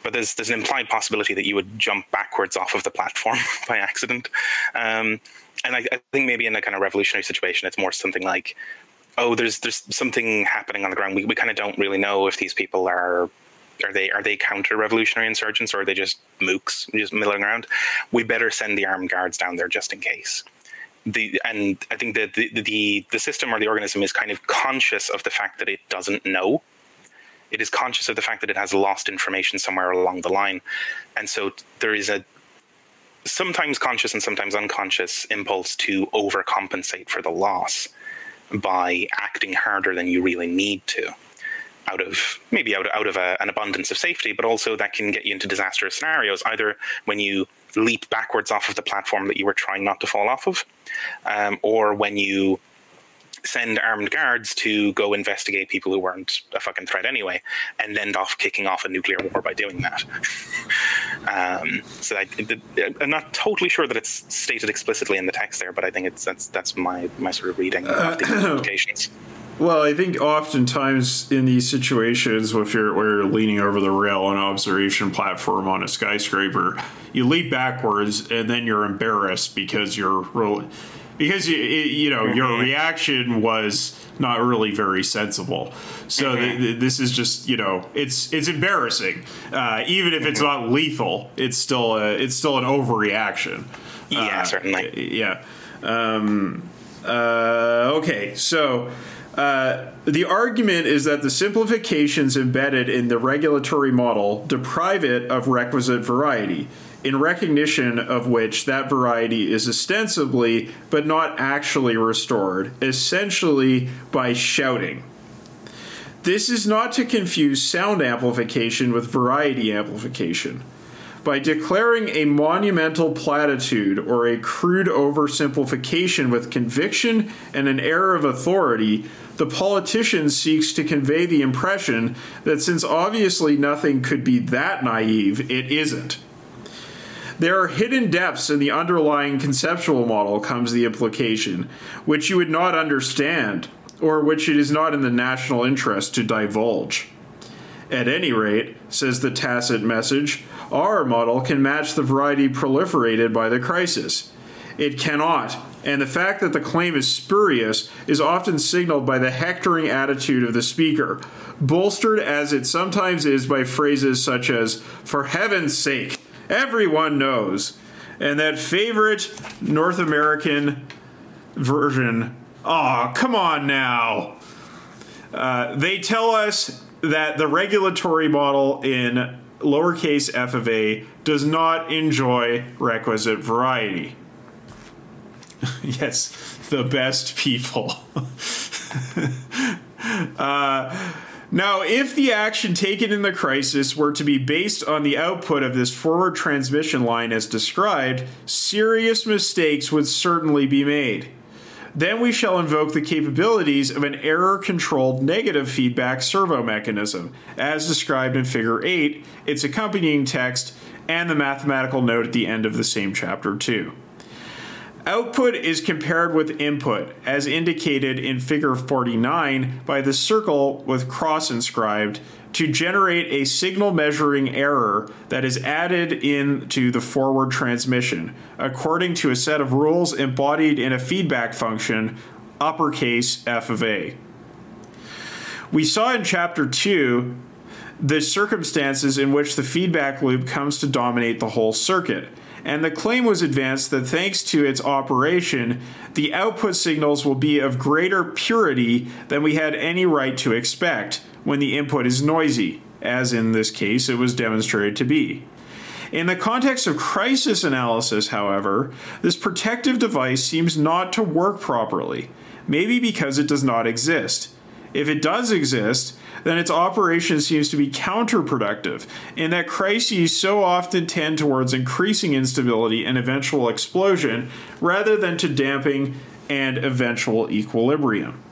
But there's there's an implied possibility that you would jump backwards off of the platform by accident. Um, and I, I think maybe in a kind of revolutionary situation, it's more something like, oh, there's there's something happening on the ground. We we kind of don't really know if these people are are they are they counter revolutionary insurgents or are they just mooks just milling around? We better send the armed guards down there just in case the and I think that the, the the system or the organism is kind of conscious of the fact that it doesn't know. It is conscious of the fact that it has lost information somewhere along the line, and so there is a sometimes conscious and sometimes unconscious impulse to overcompensate for the loss by acting harder than you really need to out of maybe out, out of a, an abundance of safety but also that can get you into disastrous scenarios either when you leap backwards off of the platform that you were trying not to fall off of, um, or when you send armed guards to go investigate people who weren't a fucking threat anyway, and end off kicking off a nuclear war by doing that. um, so I, am not totally sure that it's stated explicitly in the text there, but I think it's that's that's my my sort of reading of the implications. Well, I think oftentimes in these situations, if you're where you're leaning over the rail on an observation platform on a skyscraper, you leap backwards and then you're embarrassed because you're really because you you know mm-hmm. your reaction was not really very sensible. So mm-hmm. th- th- this is just you know it's it's embarrassing. Uh, even if it's mm-hmm. not lethal, it's still a, it's still an overreaction. Yeah, uh, certainly. Yeah. Um, uh, okay, so uh, the argument is that the simplifications embedded in the regulatory model deprive it of requisite variety, in recognition of which that variety is ostensibly but not actually restored, essentially by shouting. This is not to confuse sound amplification with variety amplification. By declaring a monumental platitude or a crude oversimplification with conviction and an air of authority, the politician seeks to convey the impression that since obviously nothing could be that naive, it isn't. There are hidden depths in the underlying conceptual model, comes the implication, which you would not understand, or which it is not in the national interest to divulge. At any rate, says the tacit message, our model can match the variety proliferated by the crisis. It cannot, and the fact that the claim is spurious is often signaled by the hectoring attitude of the speaker, bolstered as it sometimes is by phrases such as, for heaven's sake, everyone knows, and that favorite North American version, oh, come on now. Uh, they tell us that the regulatory model in lowercase f of a does not enjoy requisite variety. yes, the best people. uh, now, if the action taken in the crisis were to be based on the output of this forward transmission line as described, serious mistakes would certainly be made. Then we shall invoke the capabilities of an error controlled negative feedback servo mechanism, as described in Figure 8, its accompanying text, and the mathematical note at the end of the same chapter 2. Output is compared with input, as indicated in Figure 49 by the circle with cross inscribed, to generate a signal measuring error that is added into the forward transmission, according to a set of rules embodied in a feedback function, uppercase f of a. We saw in Chapter 2 the circumstances in which the feedback loop comes to dominate the whole circuit and the claim was advanced that thanks to its operation, the output signals will be of greater purity than we had any right to expect when the input is noisy, as in this case it was demonstrated to be. In the context of crisis analysis, however, this protective device seems not to work properly, maybe because it does not exist. If it does exist, then its operation seems to be counterproductive, in that crises so often tend towards increasing instability and eventual explosion rather than to damping and eventual equilibrium.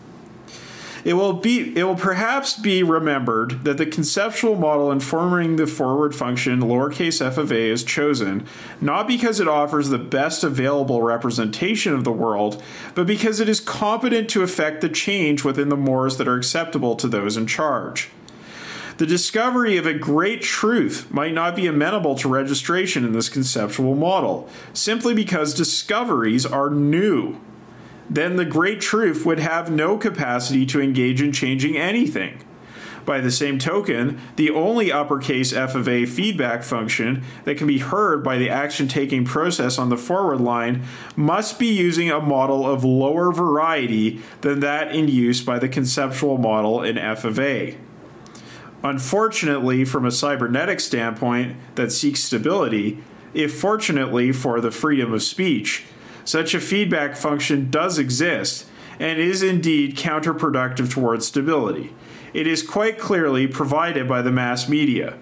It will be it will perhaps be remembered that the conceptual model informing the forward function lowercase f of a is chosen not because it offers the best available representation of the world, but because it is competent to effect the change within the mores that are acceptable to those in charge. The discovery of a great truth might not be amenable to registration in this conceptual model, simply because discoveries are new then the great truth would have no capacity to engage in changing anything. By the same token, the only uppercase f of a feedback function that can be heard by the action taking process on the forward line must be using a model of lower variety than that in use by the conceptual model in f of a. Unfortunately, from a cybernetic standpoint that seeks stability, if fortunately for the freedom of speech, such a feedback function does exist and is indeed counterproductive towards stability. It is quite clearly provided by the mass media.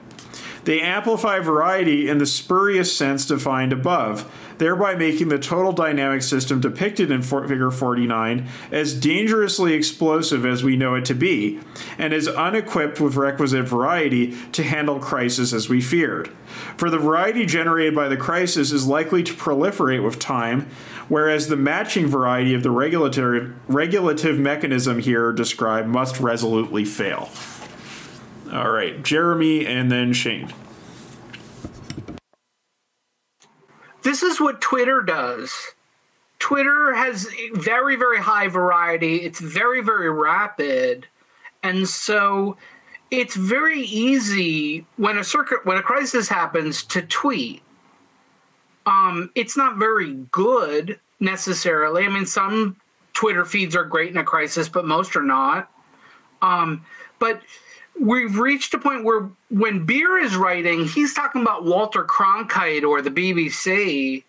They amplify variety in the spurious sense defined above, thereby making the total dynamic system depicted in Figure 49 as dangerously explosive as we know it to be, and as unequipped with requisite variety to handle crisis as we feared. For the variety generated by the crisis is likely to proliferate with time, whereas the matching variety of the regulatory, regulative mechanism here described must resolutely fail. All right, Jeremy and then Shane. This is what Twitter does. Twitter has very, very high variety. It's very, very rapid. And so it's very easy when a circuit when a crisis happens to tweet. Um, it's not very good necessarily. I mean, some Twitter feeds are great in a crisis, but most are not. Um, but we've reached a point where when Beer is writing, he's talking about Walter Cronkite or the BBC.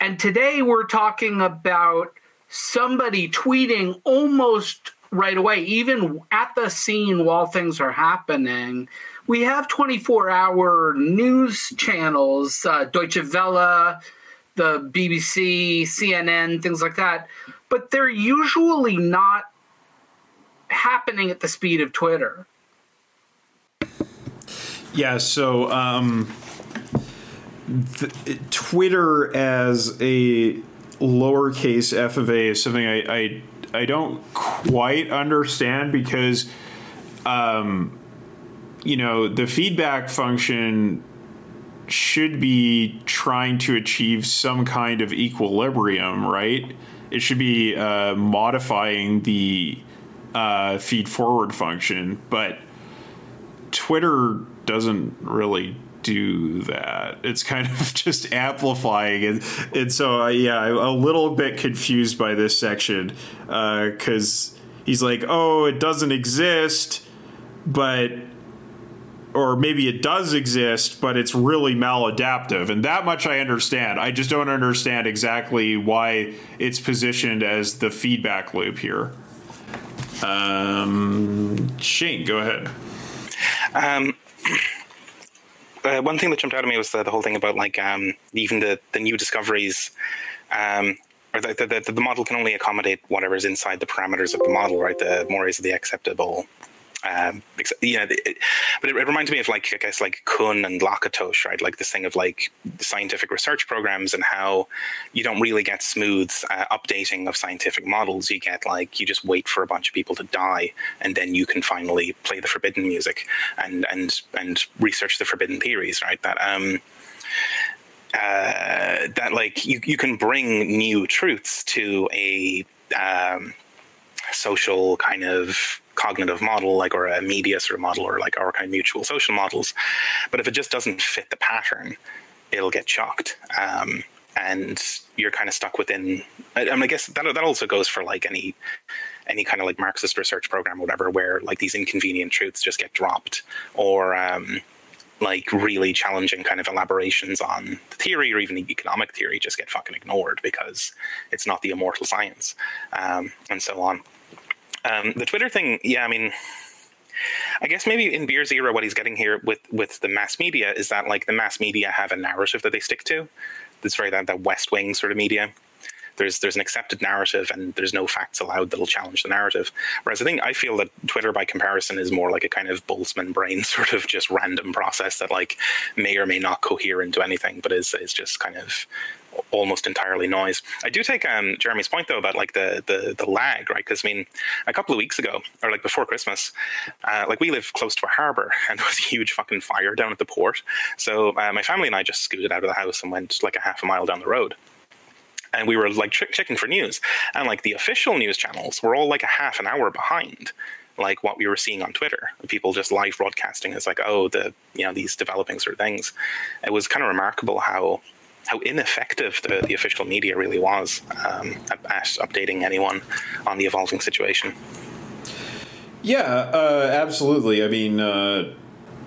And today we're talking about somebody tweeting almost right away, even at the scene while things are happening. We have 24 hour news channels, uh, Deutsche Welle, the BBC, CNN, things like that, but they're usually not happening at the speed of Twitter. Yeah, so um, the, Twitter as a lowercase f of a is something I, I, I don't quite understand because, um, you know, the feedback function should be trying to achieve some kind of equilibrium, right? It should be uh, modifying the uh, feed forward function, but Twitter doesn't really do that. It's kind of just amplifying and and so uh, yeah, I'm a little bit confused by this section because uh, he's like, oh, it doesn't exist, but or maybe it does exist, but it's really maladaptive, and that much I understand. I just don't understand exactly why it's positioned as the feedback loop here. Um, Shane, go ahead. Um, uh, one thing that jumped out at me was the, the whole thing about like um, even the, the new discoveries um, or the, the, the, model can only accommodate whatever is inside the parameters of the model, right? The mores of the acceptable um, but it, it, reminds me of like I guess like Kuhn and Lakatos, right? Like this thing of like scientific research programs and how you don't really get smooth uh, updating of scientific models. You get like you just wait for a bunch of people to die, and then you can finally play the forbidden music and and and research the forbidden theories, right? That um. Uh, that like you, you can bring new truths to a um, social kind of cognitive model, like or a media sort of model, or like our kind of mutual social models. But if it just doesn't fit the pattern, it'll get chalked. Um, and you're kind of stuck within. I, I, mean, I guess that that also goes for like any any kind of like Marxist research program or whatever, where like these inconvenient truths just get dropped, or um, like really challenging kind of elaborations on the theory or even the economic theory just get fucking ignored because it's not the immortal science, um, and so on. Um, the Twitter thing, yeah, I mean, I guess maybe in Beer's era, what he's getting here with with the mass media is that like the mass media have a narrative that they stick to. It's very that that West Wing sort of media. there's there's an accepted narrative and there's no facts allowed that'll challenge the narrative. Whereas I think I feel that Twitter, by comparison, is more like a kind of Boltzmann brain sort of just random process that like may or may not cohere into anything, but is is just kind of almost entirely noise. I do take um, Jeremy's point though about like the the the lag, right? Because I mean, a couple of weeks ago, or like before Christmas, uh, like we live close to a harbor, and there was a huge fucking fire down at the port. So uh, my family and I just scooted out of the house and went like a half a mile down the road. And we were like ch- checking for news, and like the official news channels were all like a half an hour behind like what we were seeing on Twitter. People just live broadcasting. It's like, oh, the you know these developing sort of things. It was kind of remarkable how how ineffective the, the official media really was um, at, at, updating anyone on the evolving situation. Yeah, uh, absolutely. I mean, uh,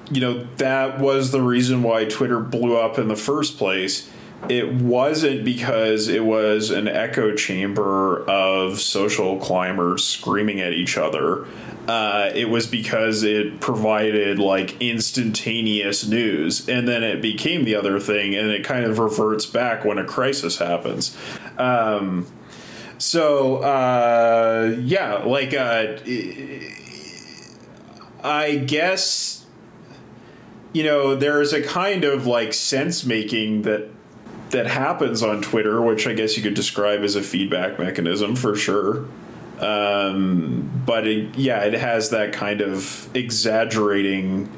you know, that was the reason why Twitter blew up in the first place. It wasn't because it was an echo chamber of social climbers screaming at each other uh, it was because it provided like instantaneous news, and then it became the other thing, and it kind of reverts back when a crisis happens. Um, so uh, yeah, like uh, I guess you know there's a kind of like sense making that that happens on Twitter, which I guess you could describe as a feedback mechanism for sure. Um, but it, yeah, it has that kind of exaggerating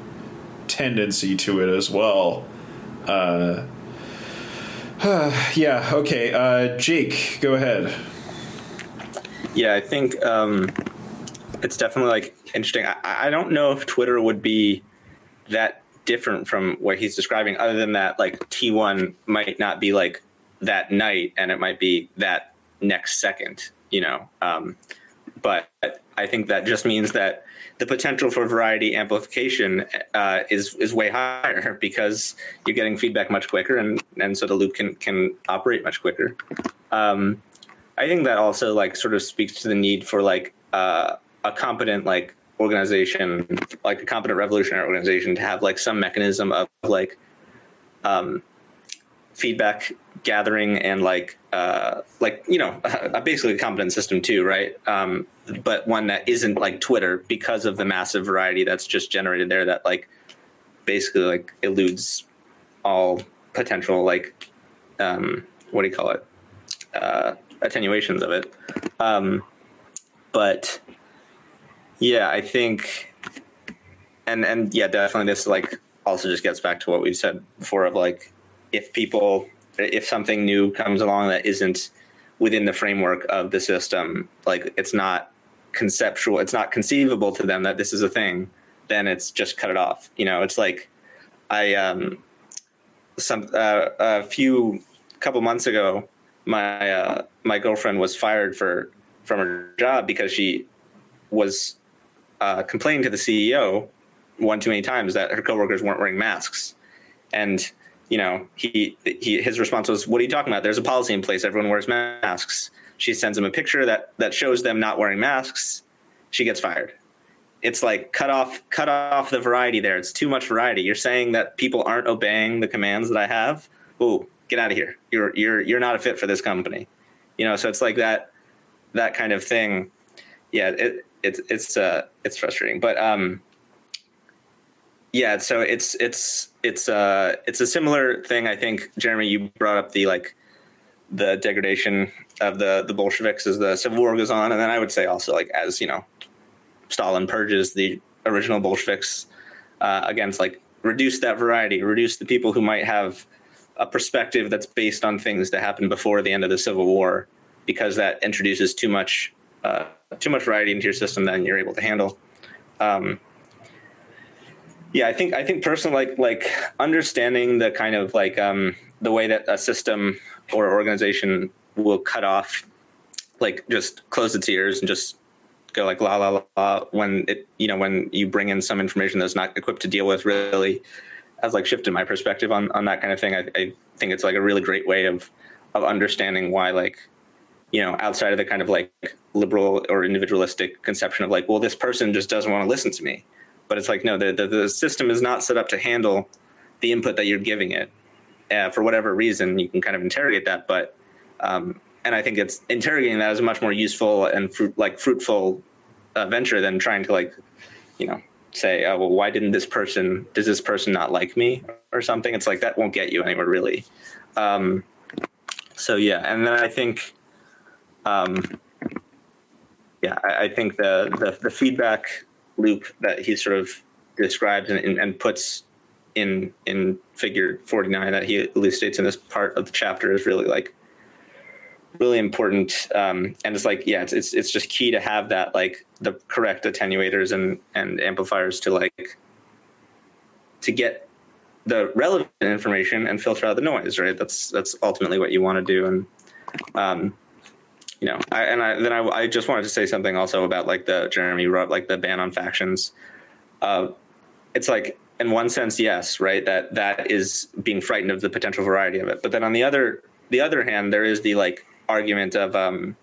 tendency to it as well. Uh, yeah, okay. Uh, Jake, go ahead. Yeah, I think um, it's definitely like interesting. I, I don't know if Twitter would be that different from what he's describing, other than that, like T1 might not be like that night and it might be that next second you know. Um, but I think that just means that the potential for variety amplification uh, is is way higher because you're getting feedback much quicker, and and so the loop can can operate much quicker. Um, I think that also like sort of speaks to the need for like uh, a competent like organization, like a competent revolutionary organization, to have like some mechanism of like um, feedback gathering and like uh, like you know basically a competent system too right? Um, but one that isn't like twitter because of the massive variety that's just generated there that like basically like eludes all potential like um, what do you call it? Uh, attenuations of it. Um, but yeah i think and and yeah definitely this like also just gets back to what we've said before of like if people if something new comes along that isn't within the framework of the system like it's not conceptual it's not conceivable to them that this is a thing then it's just cut it off you know? It's like i um some uh, a few couple months ago my uh, my girlfriend was fired for from her job because she was uh, complaining to the CEO one too many times that her coworkers weren't wearing masks and you know, he, he his response was, "What are you talking about? There's a policy in place. Everyone wears masks." She sends him a picture that that shows them not wearing masks. She gets fired. It's like cut off cut off the variety there. It's too much variety. You're saying that people aren't obeying the commands that I have. Oh, get out of here. You're you're you're not a fit for this company. You know, so it's like that that kind of thing. Yeah, it it's it's uh it's frustrating. But um yeah, so it's it's it's uh it's a similar thing. I think Jeremy, you brought up the like the degradation of the the Bolsheviks as the Civil War goes on, and then I would say also like as you know, Stalin purges the original Bolsheviks uh, against like reduce that variety, reduce the people who might have a perspective that's based on things that happened before the end of the Civil War, because that introduces too much uh, too much variety into your system than you're able to handle. Um, yeah, I think I think personally, like like understanding the kind of like um, the way that a system or organization will cut off, like just close its ears and just go like la la la when it you know when you bring in some information that's not equipped to deal with really has like shifted my perspective on on that kind of thing. I, I think it's like a really great way of of understanding why like you know outside of the kind of like liberal or individualistic conception of like well this person just doesn't want to listen to me but it's like no the, the, the system is not set up to handle the input that you're giving it uh, for whatever reason you can kind of interrogate that but um, and I think it's interrogating that is a much more useful and fruit, like fruitful uh, venture than trying to like, you know, say, oh, well, why didn't this person, does this person not like me or something? It's like that won't get you anywhere really. Um, so yeah, and then I think, um, yeah, I, I think the, the, the feedback loop that he sort of describes and, and, and puts in in figure 49 that he elucidates in this part of the chapter is really like really important. Um, and it's like yeah it's, it's it's just key to have that like the correct attenuators and and amplifiers to like to get the relevant information and filter out the noise right? That's that's ultimately what you want to do. And um you know I, and I then I, I just wanted to say something also about like the Jeremy wrote like the ban on factions. Uh it's like in one sense yes right? That that is being frightened of the potential variety of it. But then on the other the other hand there is the like argument of um,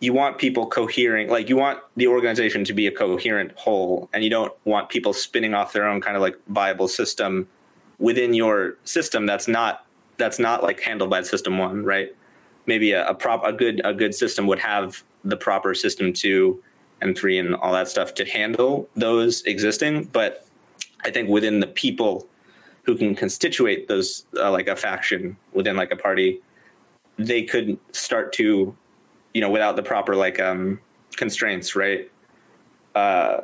you want people cohering, like you want the organization to be a coherent whole, and you don't want people spinning off their own kind of like viable system within your system that's not that's not like handled by system one, right? Maybe a, a prop a good a good system would have the proper system two and three and all that stuff to handle those existing, but I think within the people who can constitute those uh, like a faction within like a party they could start to, you know, without the proper like um, constraints, right? Uh,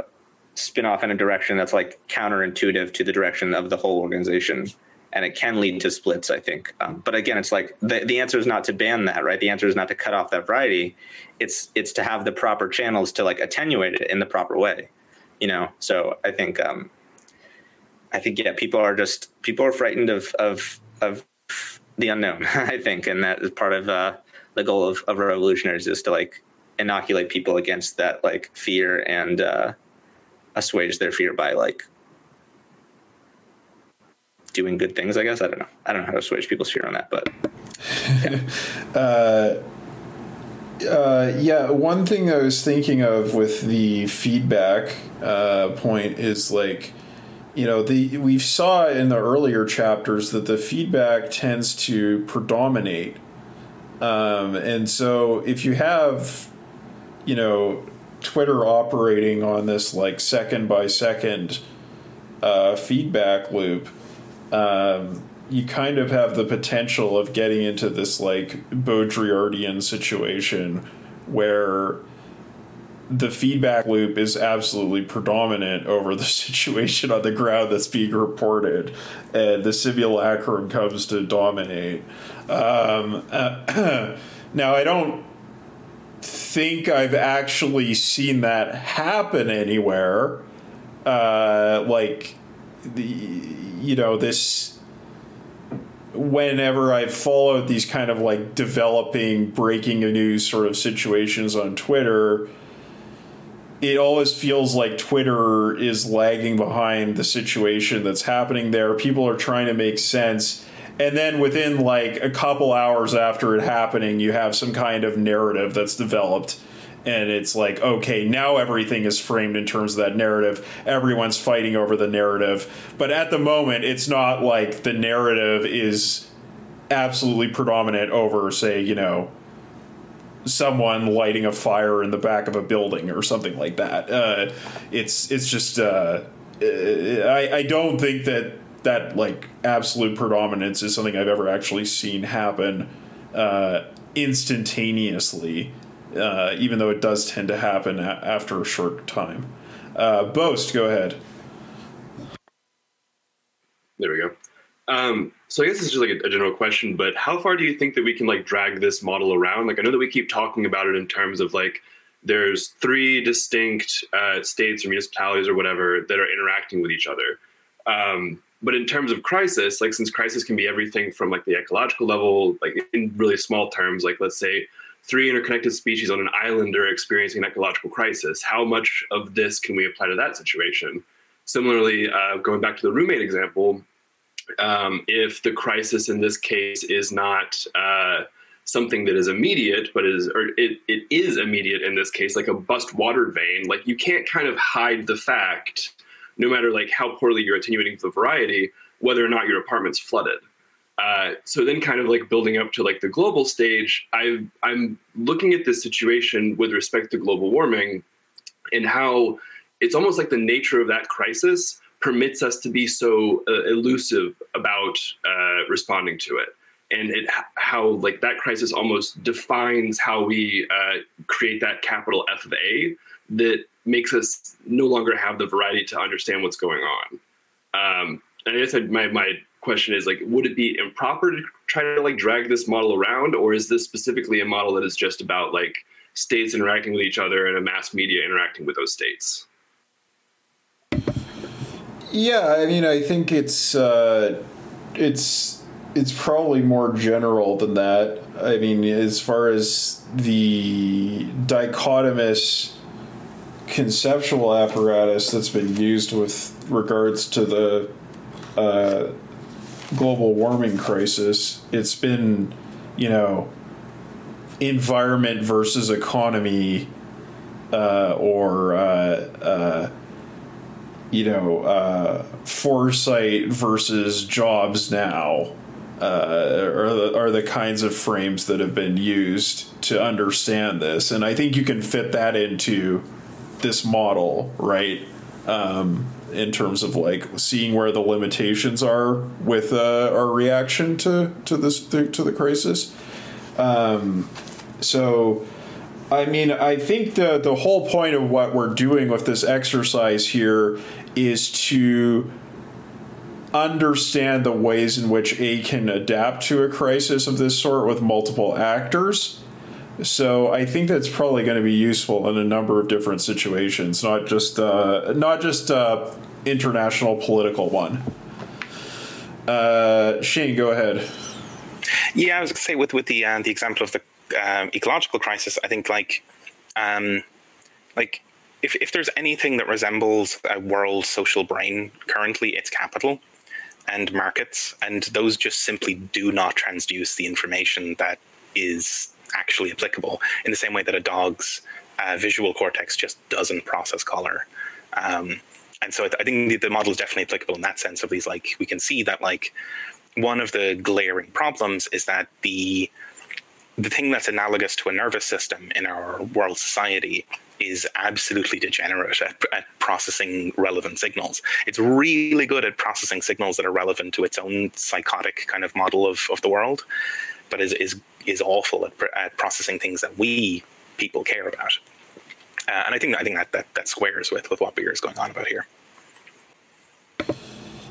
spin off in a direction that's like counterintuitive to the direction of the whole organization. And it can lead to splits, I think. Um, but again, it's like the, the answer is not to ban that, right? The answer is not to cut off that variety. It's it's to have the proper channels to like attenuate it in the proper way, you know. So I think um, I think yeah, people are just people are frightened of of of the unknown, I think, and that is part of uh, the goal of, of revolutionaries is to like inoculate people against that like fear and uh, assuage their fear by like doing good things. I guess I don't know. I don't know how to switch people's fear on that, but yeah. uh, uh, yeah, one thing I was thinking of with the feedback uh, point is like you know the we saw in the earlier chapters that the feedback tends to predominate um, and so if you have you know twitter operating on this like second by second uh, feedback loop um, you kind of have the potential of getting into this like baudrillardian situation where the feedback loop is absolutely predominant over the situation on the ground that's being reported, and the simulacrum comes to dominate. Um, uh, now, I don't think I've actually seen that happen anywhere. Uh, like, the, you know, this. Whenever I've followed these kind of like developing breaking news sort of situations on Twitter, it always feels like Twitter is lagging behind the situation that's happening there. People are trying to make sense. And then within like a couple hours after it happening, you have some kind of narrative that's developed. And it's like, okay, now everything is framed in terms of that narrative. Everyone's fighting over the narrative. But at the moment, it's not like the narrative is absolutely predominant over, say, you know, someone lighting a fire in the back of a building or something like that. Uh, it's it's just uh, I I don't think that that like absolute predominance is something I've ever actually seen happen uh, instantaneously. Uh, even though it does tend to happen a- after a short time. Uh, Boast, go ahead. There we go. Um, so I guess it's just like a, a, general question, but how far do you think that we can like drag this model around? Like I know that we keep talking about it in terms of like there's three distinct uh, states or municipalities or whatever that are interacting with each other. Um, but in terms of crisis, like since crisis can be everything from like the ecological level, like in really small terms, like let's say three interconnected species on an island are experiencing an ecological crisis. How much of this can we apply to that situation? Similarly, uh, going back to the roommate example, um, if the crisis in this case is not uh, something that is immediate, but is or it, it is immediate in this case, like a bust water vein, like you can't kind of hide the fact, no matter like how poorly you're attenuating the variety, whether or not your apartment's flooded. Uh, so then, kind of like building up to like the global stage, I I'm looking at this situation with respect to global warming and how it's almost like the nature of that crisis permits us to be so uh, elusive about uh, responding to it and it how like that crisis almost defines how we uh, create that capital F of A that makes us no longer have the variety to understand what's going on. Um, and I guess my my question is like, would it be improper to try to like drag this model around, or is this specifically a model that is just about like states interacting with each other and a mass media interacting with those states? Yeah, I mean, I think it's uh, it's it's probably more general than that. I mean, as far as the dichotomous conceptual apparatus that's been used with regards to the uh, global warming crisis, it's been, you know, environment versus economy, uh, or uh, uh, you know, uh, foresight versus jobs now uh, are, the, are the kinds of frames that have been used to understand this. And I think you can fit that into this model, right? Um, in terms of like seeing where the limitations are with uh, our reaction to to this to, the crisis. Um, so, I mean, I think the the whole point of what we're doing with this exercise here is to understand the ways in which A can adapt to a crisis of this sort with multiple actors. So I think that's probably going to be useful in a number of different situations, not just uh, not just uh, international political one. Uh, Shane, go ahead. Yeah, I was going to say with with the uh, the example of the um, ecological crisis, I think like um, like if if there's anything that resembles a world social brain currently, it's capital and markets, and those just simply do not transduce the information that is actually applicable in the same way that a dog's uh, visual cortex just doesn't process color. Um, and so I, think the, the model is definitely applicable in that sense of these like we can see that like one of the glaring problems is that the the thing that's analogous to a nervous system in our world society is absolutely degenerate at, at, processing relevant signals. It's really good at processing signals that are relevant to its own psychotic kind of model of, of the world, but is, is, is awful at, at processing things that we people care about. Uh, and I think I think that, that that squares with, with what Beer is going on about here.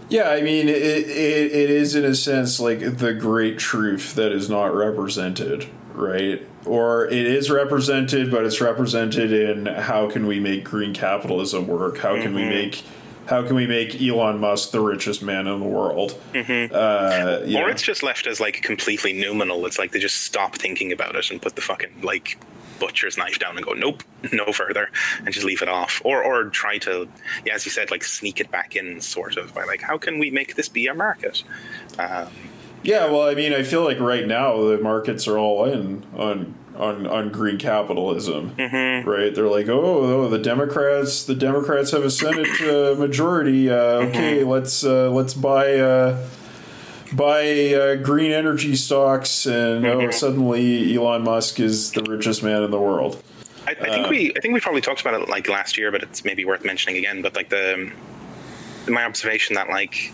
Yeah, I mean, it, it, it is in a sense like the great truth that is not represented, right? Or it is represented, but it's represented in how can we make green capitalism work? How can mm-hmm. we make how can we make Elon Musk the richest man in the world? Mm-hmm. Uh, yeah. Or it's just left as like completely noumenal. It's like they just stop thinking about it and put the fucking like butcher's knife down and go, nope, no further, and just leave it off, or or try to, yeah, as you said, like sneak it back in, sort of by like, how can we make this be a market? Um, yeah, well, I mean, I feel like right now the markets are all in on on on green capitalism, mm-hmm. right? They're like, oh, oh, the Democrats, the Democrats have a Senate uh, majority. Uh, okay, mm-hmm. let's uh, let's buy uh, buy uh, green energy stocks, and oh, mm-hmm. oh, suddenly Elon Musk is the richest man in the world. I, I think uh, we I think we probably talked about it like last year, but it's maybe worth mentioning again. But like the my observation that like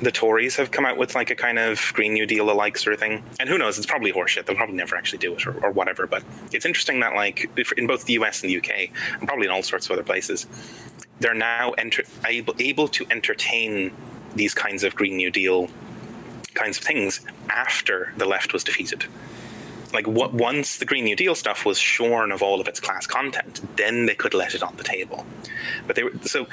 the Tories have come out with like a kind of Green New Deal alike sort of thing. And who knows, it's probably horseshit. They'll probably never actually do it or, or whatever. But it's interesting that like in both the US and the UK, and probably in all sorts of other places, they're now enter- able, able to entertain these kinds of Green New Deal kinds of things after the left was defeated. Like what once the Green New Deal stuff was shorn of all of its class content, then they could let it on the table. But they were so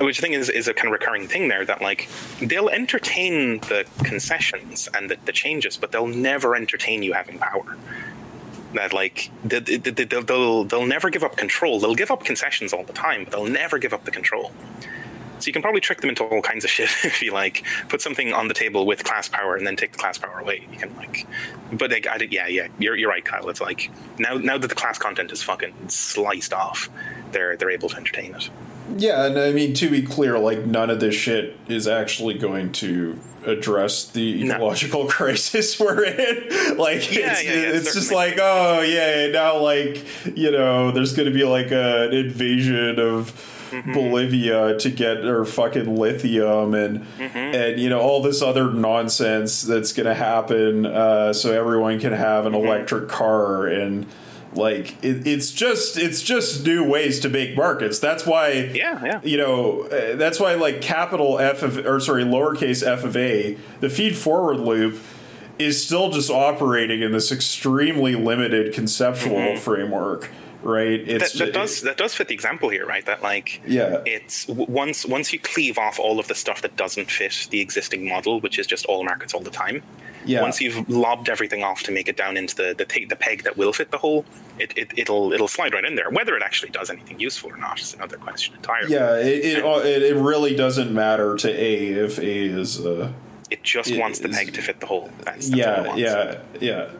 which I think is, is a kind of recurring thing there that like they'll entertain the concessions and the, the changes, but they'll never entertain you having power. That like they, they, they'll, they'll they'll never give up control. They'll give up concessions all the time, but they'll never give up the control. So you can probably trick them into all kinds of shit if you like put something on the table with class power and then take the class power away. You can like, but like, I, yeah, yeah, you're, you're right, Kyle. It's like now now that the class content is fucking sliced off, they're they're able to entertain it. Yeah, and I mean to be clear, like none of this shit is actually going to address the No. ecological crisis we're in. Like Yeah, it's, yeah, yeah, it's just like, oh yeah, now like you know, there's going to be like a, an invasion of Mm-hmm. Bolivia to get their fucking lithium and Mm-hmm. and you know all this other nonsense that's going to happen, uh, so everyone can have Mm-hmm. an electric car and. Like it, it's just it's just new ways to make markets. That's why Yeah, yeah. you know uh, that's why like capital f of or sorry lowercase f of a the feed forward loop is still just operating in this extremely limited conceptual framework right Mm-hmm. That, it's that ju- does that does fit the example here, right? That like Yeah. it's once once you cleave off all of the stuff that doesn't fit the existing model, which is just all markets all the time. Yeah. Once you've lobbed everything off to make it down into the the, pe- the peg that will fit the hole, it, it it'll it'll slide right in there. Whether it actually does anything useful or not is another question entirely. yeah it, it, it, it really doesn't matter to a if a is uh It just It wants the is- peg to fit the hole. That's, that's it yeah yeah yeah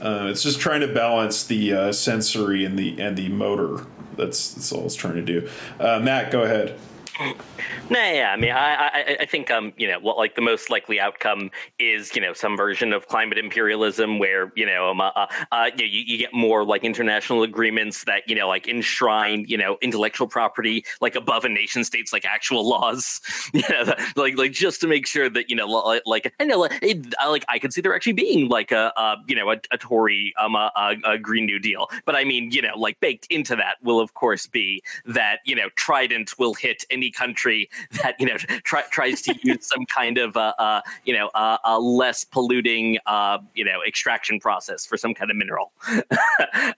uh, it's just trying to balance the uh, sensory and the and the motor that's that's all it's trying to do uh, matt go ahead No, yeah, I mean, I, I, I think, um, you know, what like the most likely outcome is, you know, some version of climate imperialism where, you know, um, uh, uh, you, you get more like international agreements that, you know, like enshrine, you know, intellectual property like above a nation state's like actual laws, you know, like like just to make sure that you know, like I know, like, it, I, like I could see there actually being like a, a you know, a, a Tory, um, a, a Green New Deal, but I mean, you know, like baked into that will of course be that you know, Trident will hit any country that you know try, tries to use some kind of uh, uh you know uh, a less polluting uh you know extraction process for some kind of mineral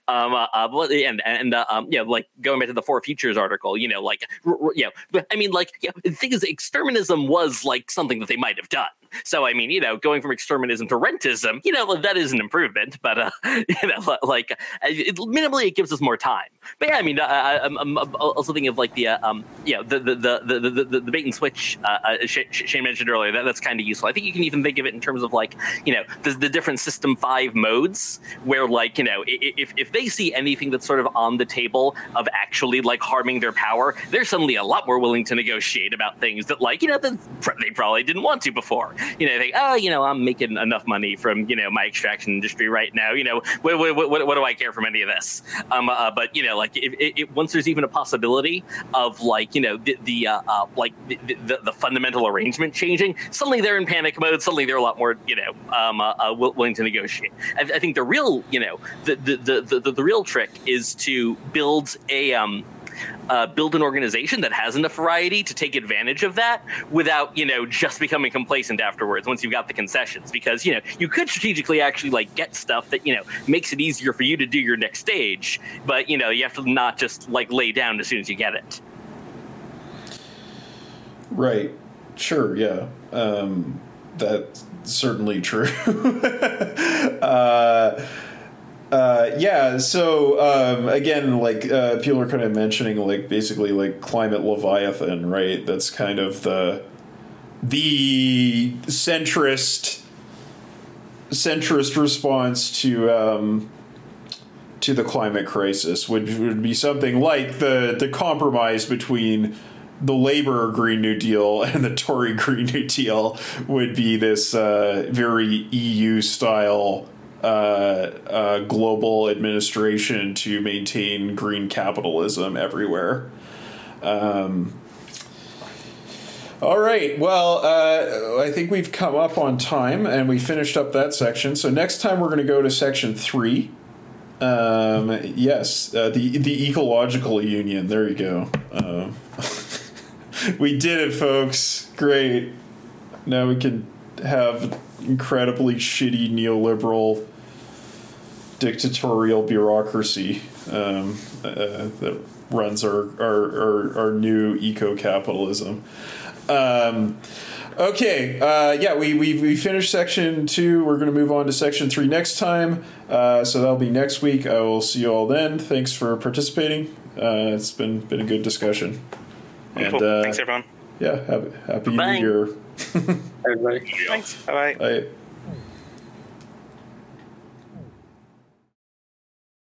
um uh, uh, and and uh, um yeah like going back to the four futures article you know like r- r- you know i mean like yeah, the thing is exterminism was like something that they might have done so i mean you know going from exterminism to rentism you know that is an improvement but uh you know like uh, it, minimally it gives us more time but yeah i mean uh, I, I'm, I'm also thinking of like the uh, um you know the the the the, the, bait and switch uh, uh, Sh- Sh- Shane mentioned earlier that that's kind of useful. I think you can even think of it in terms of like you know the, the different system five modes where like you know if, if they see anything that's sort of on the table of actually like harming their power they're suddenly a lot more willing to negotiate about things that like you know they probably didn't want to before. You know they think oh you know I'm making enough money from you know my extraction industry right now. You know what, what, what, what do I care from any of this? Um uh, but you know like if, if, once there's even a possibility of like you know the, the uh, uh, like the, the, the fundamental arrangement changing suddenly they're in panic mode suddenly they're a lot more you know um, uh, uh, willing to negotiate. I, I think the real you know the the, the, the the real trick is to build a um uh, build an organization that has enough variety to take advantage of that without you know just becoming complacent afterwards once you've got the concessions. Because you know you could strategically actually like get stuff that you know makes it easier for you to do your next stage but you know you have to not just like lay down as soon as you get it Right. Sure. Yeah. Um, that's certainly true. uh, uh, yeah. So um, again, like uh, people are kind of mentioning, like basically like climate leviathan, right? That's kind of the the centrist centrist response to um, to the climate crisis would would be something like the the compromise between the Labor Green New Deal and the Tory Green New Deal would be this uh, very EU style uh, uh, global administration to maintain green capitalism everywhere. Um, all right. Well, uh, I think we've come up on time and we finished up that section. So next time we're going to go to section three. Um, yes, uh, the the ecological union. There you go. Um, we did it, folks. Great. Now we can have incredibly shitty neoliberal dictatorial bureaucracy um, uh, that runs our our, our, our new eco capitalism. Um, okay, uh, yeah, we, we, we finished section two. We're going to move on to section three next time. Uh, so that'll be next week. I will see you all then. Thanks for participating. Uh, it's been been a good discussion. And Wonderful. uh, Thanks everyone. yeah, happy, happy New Bye. Year. Everybody. Thanks. Bye bye. Bye.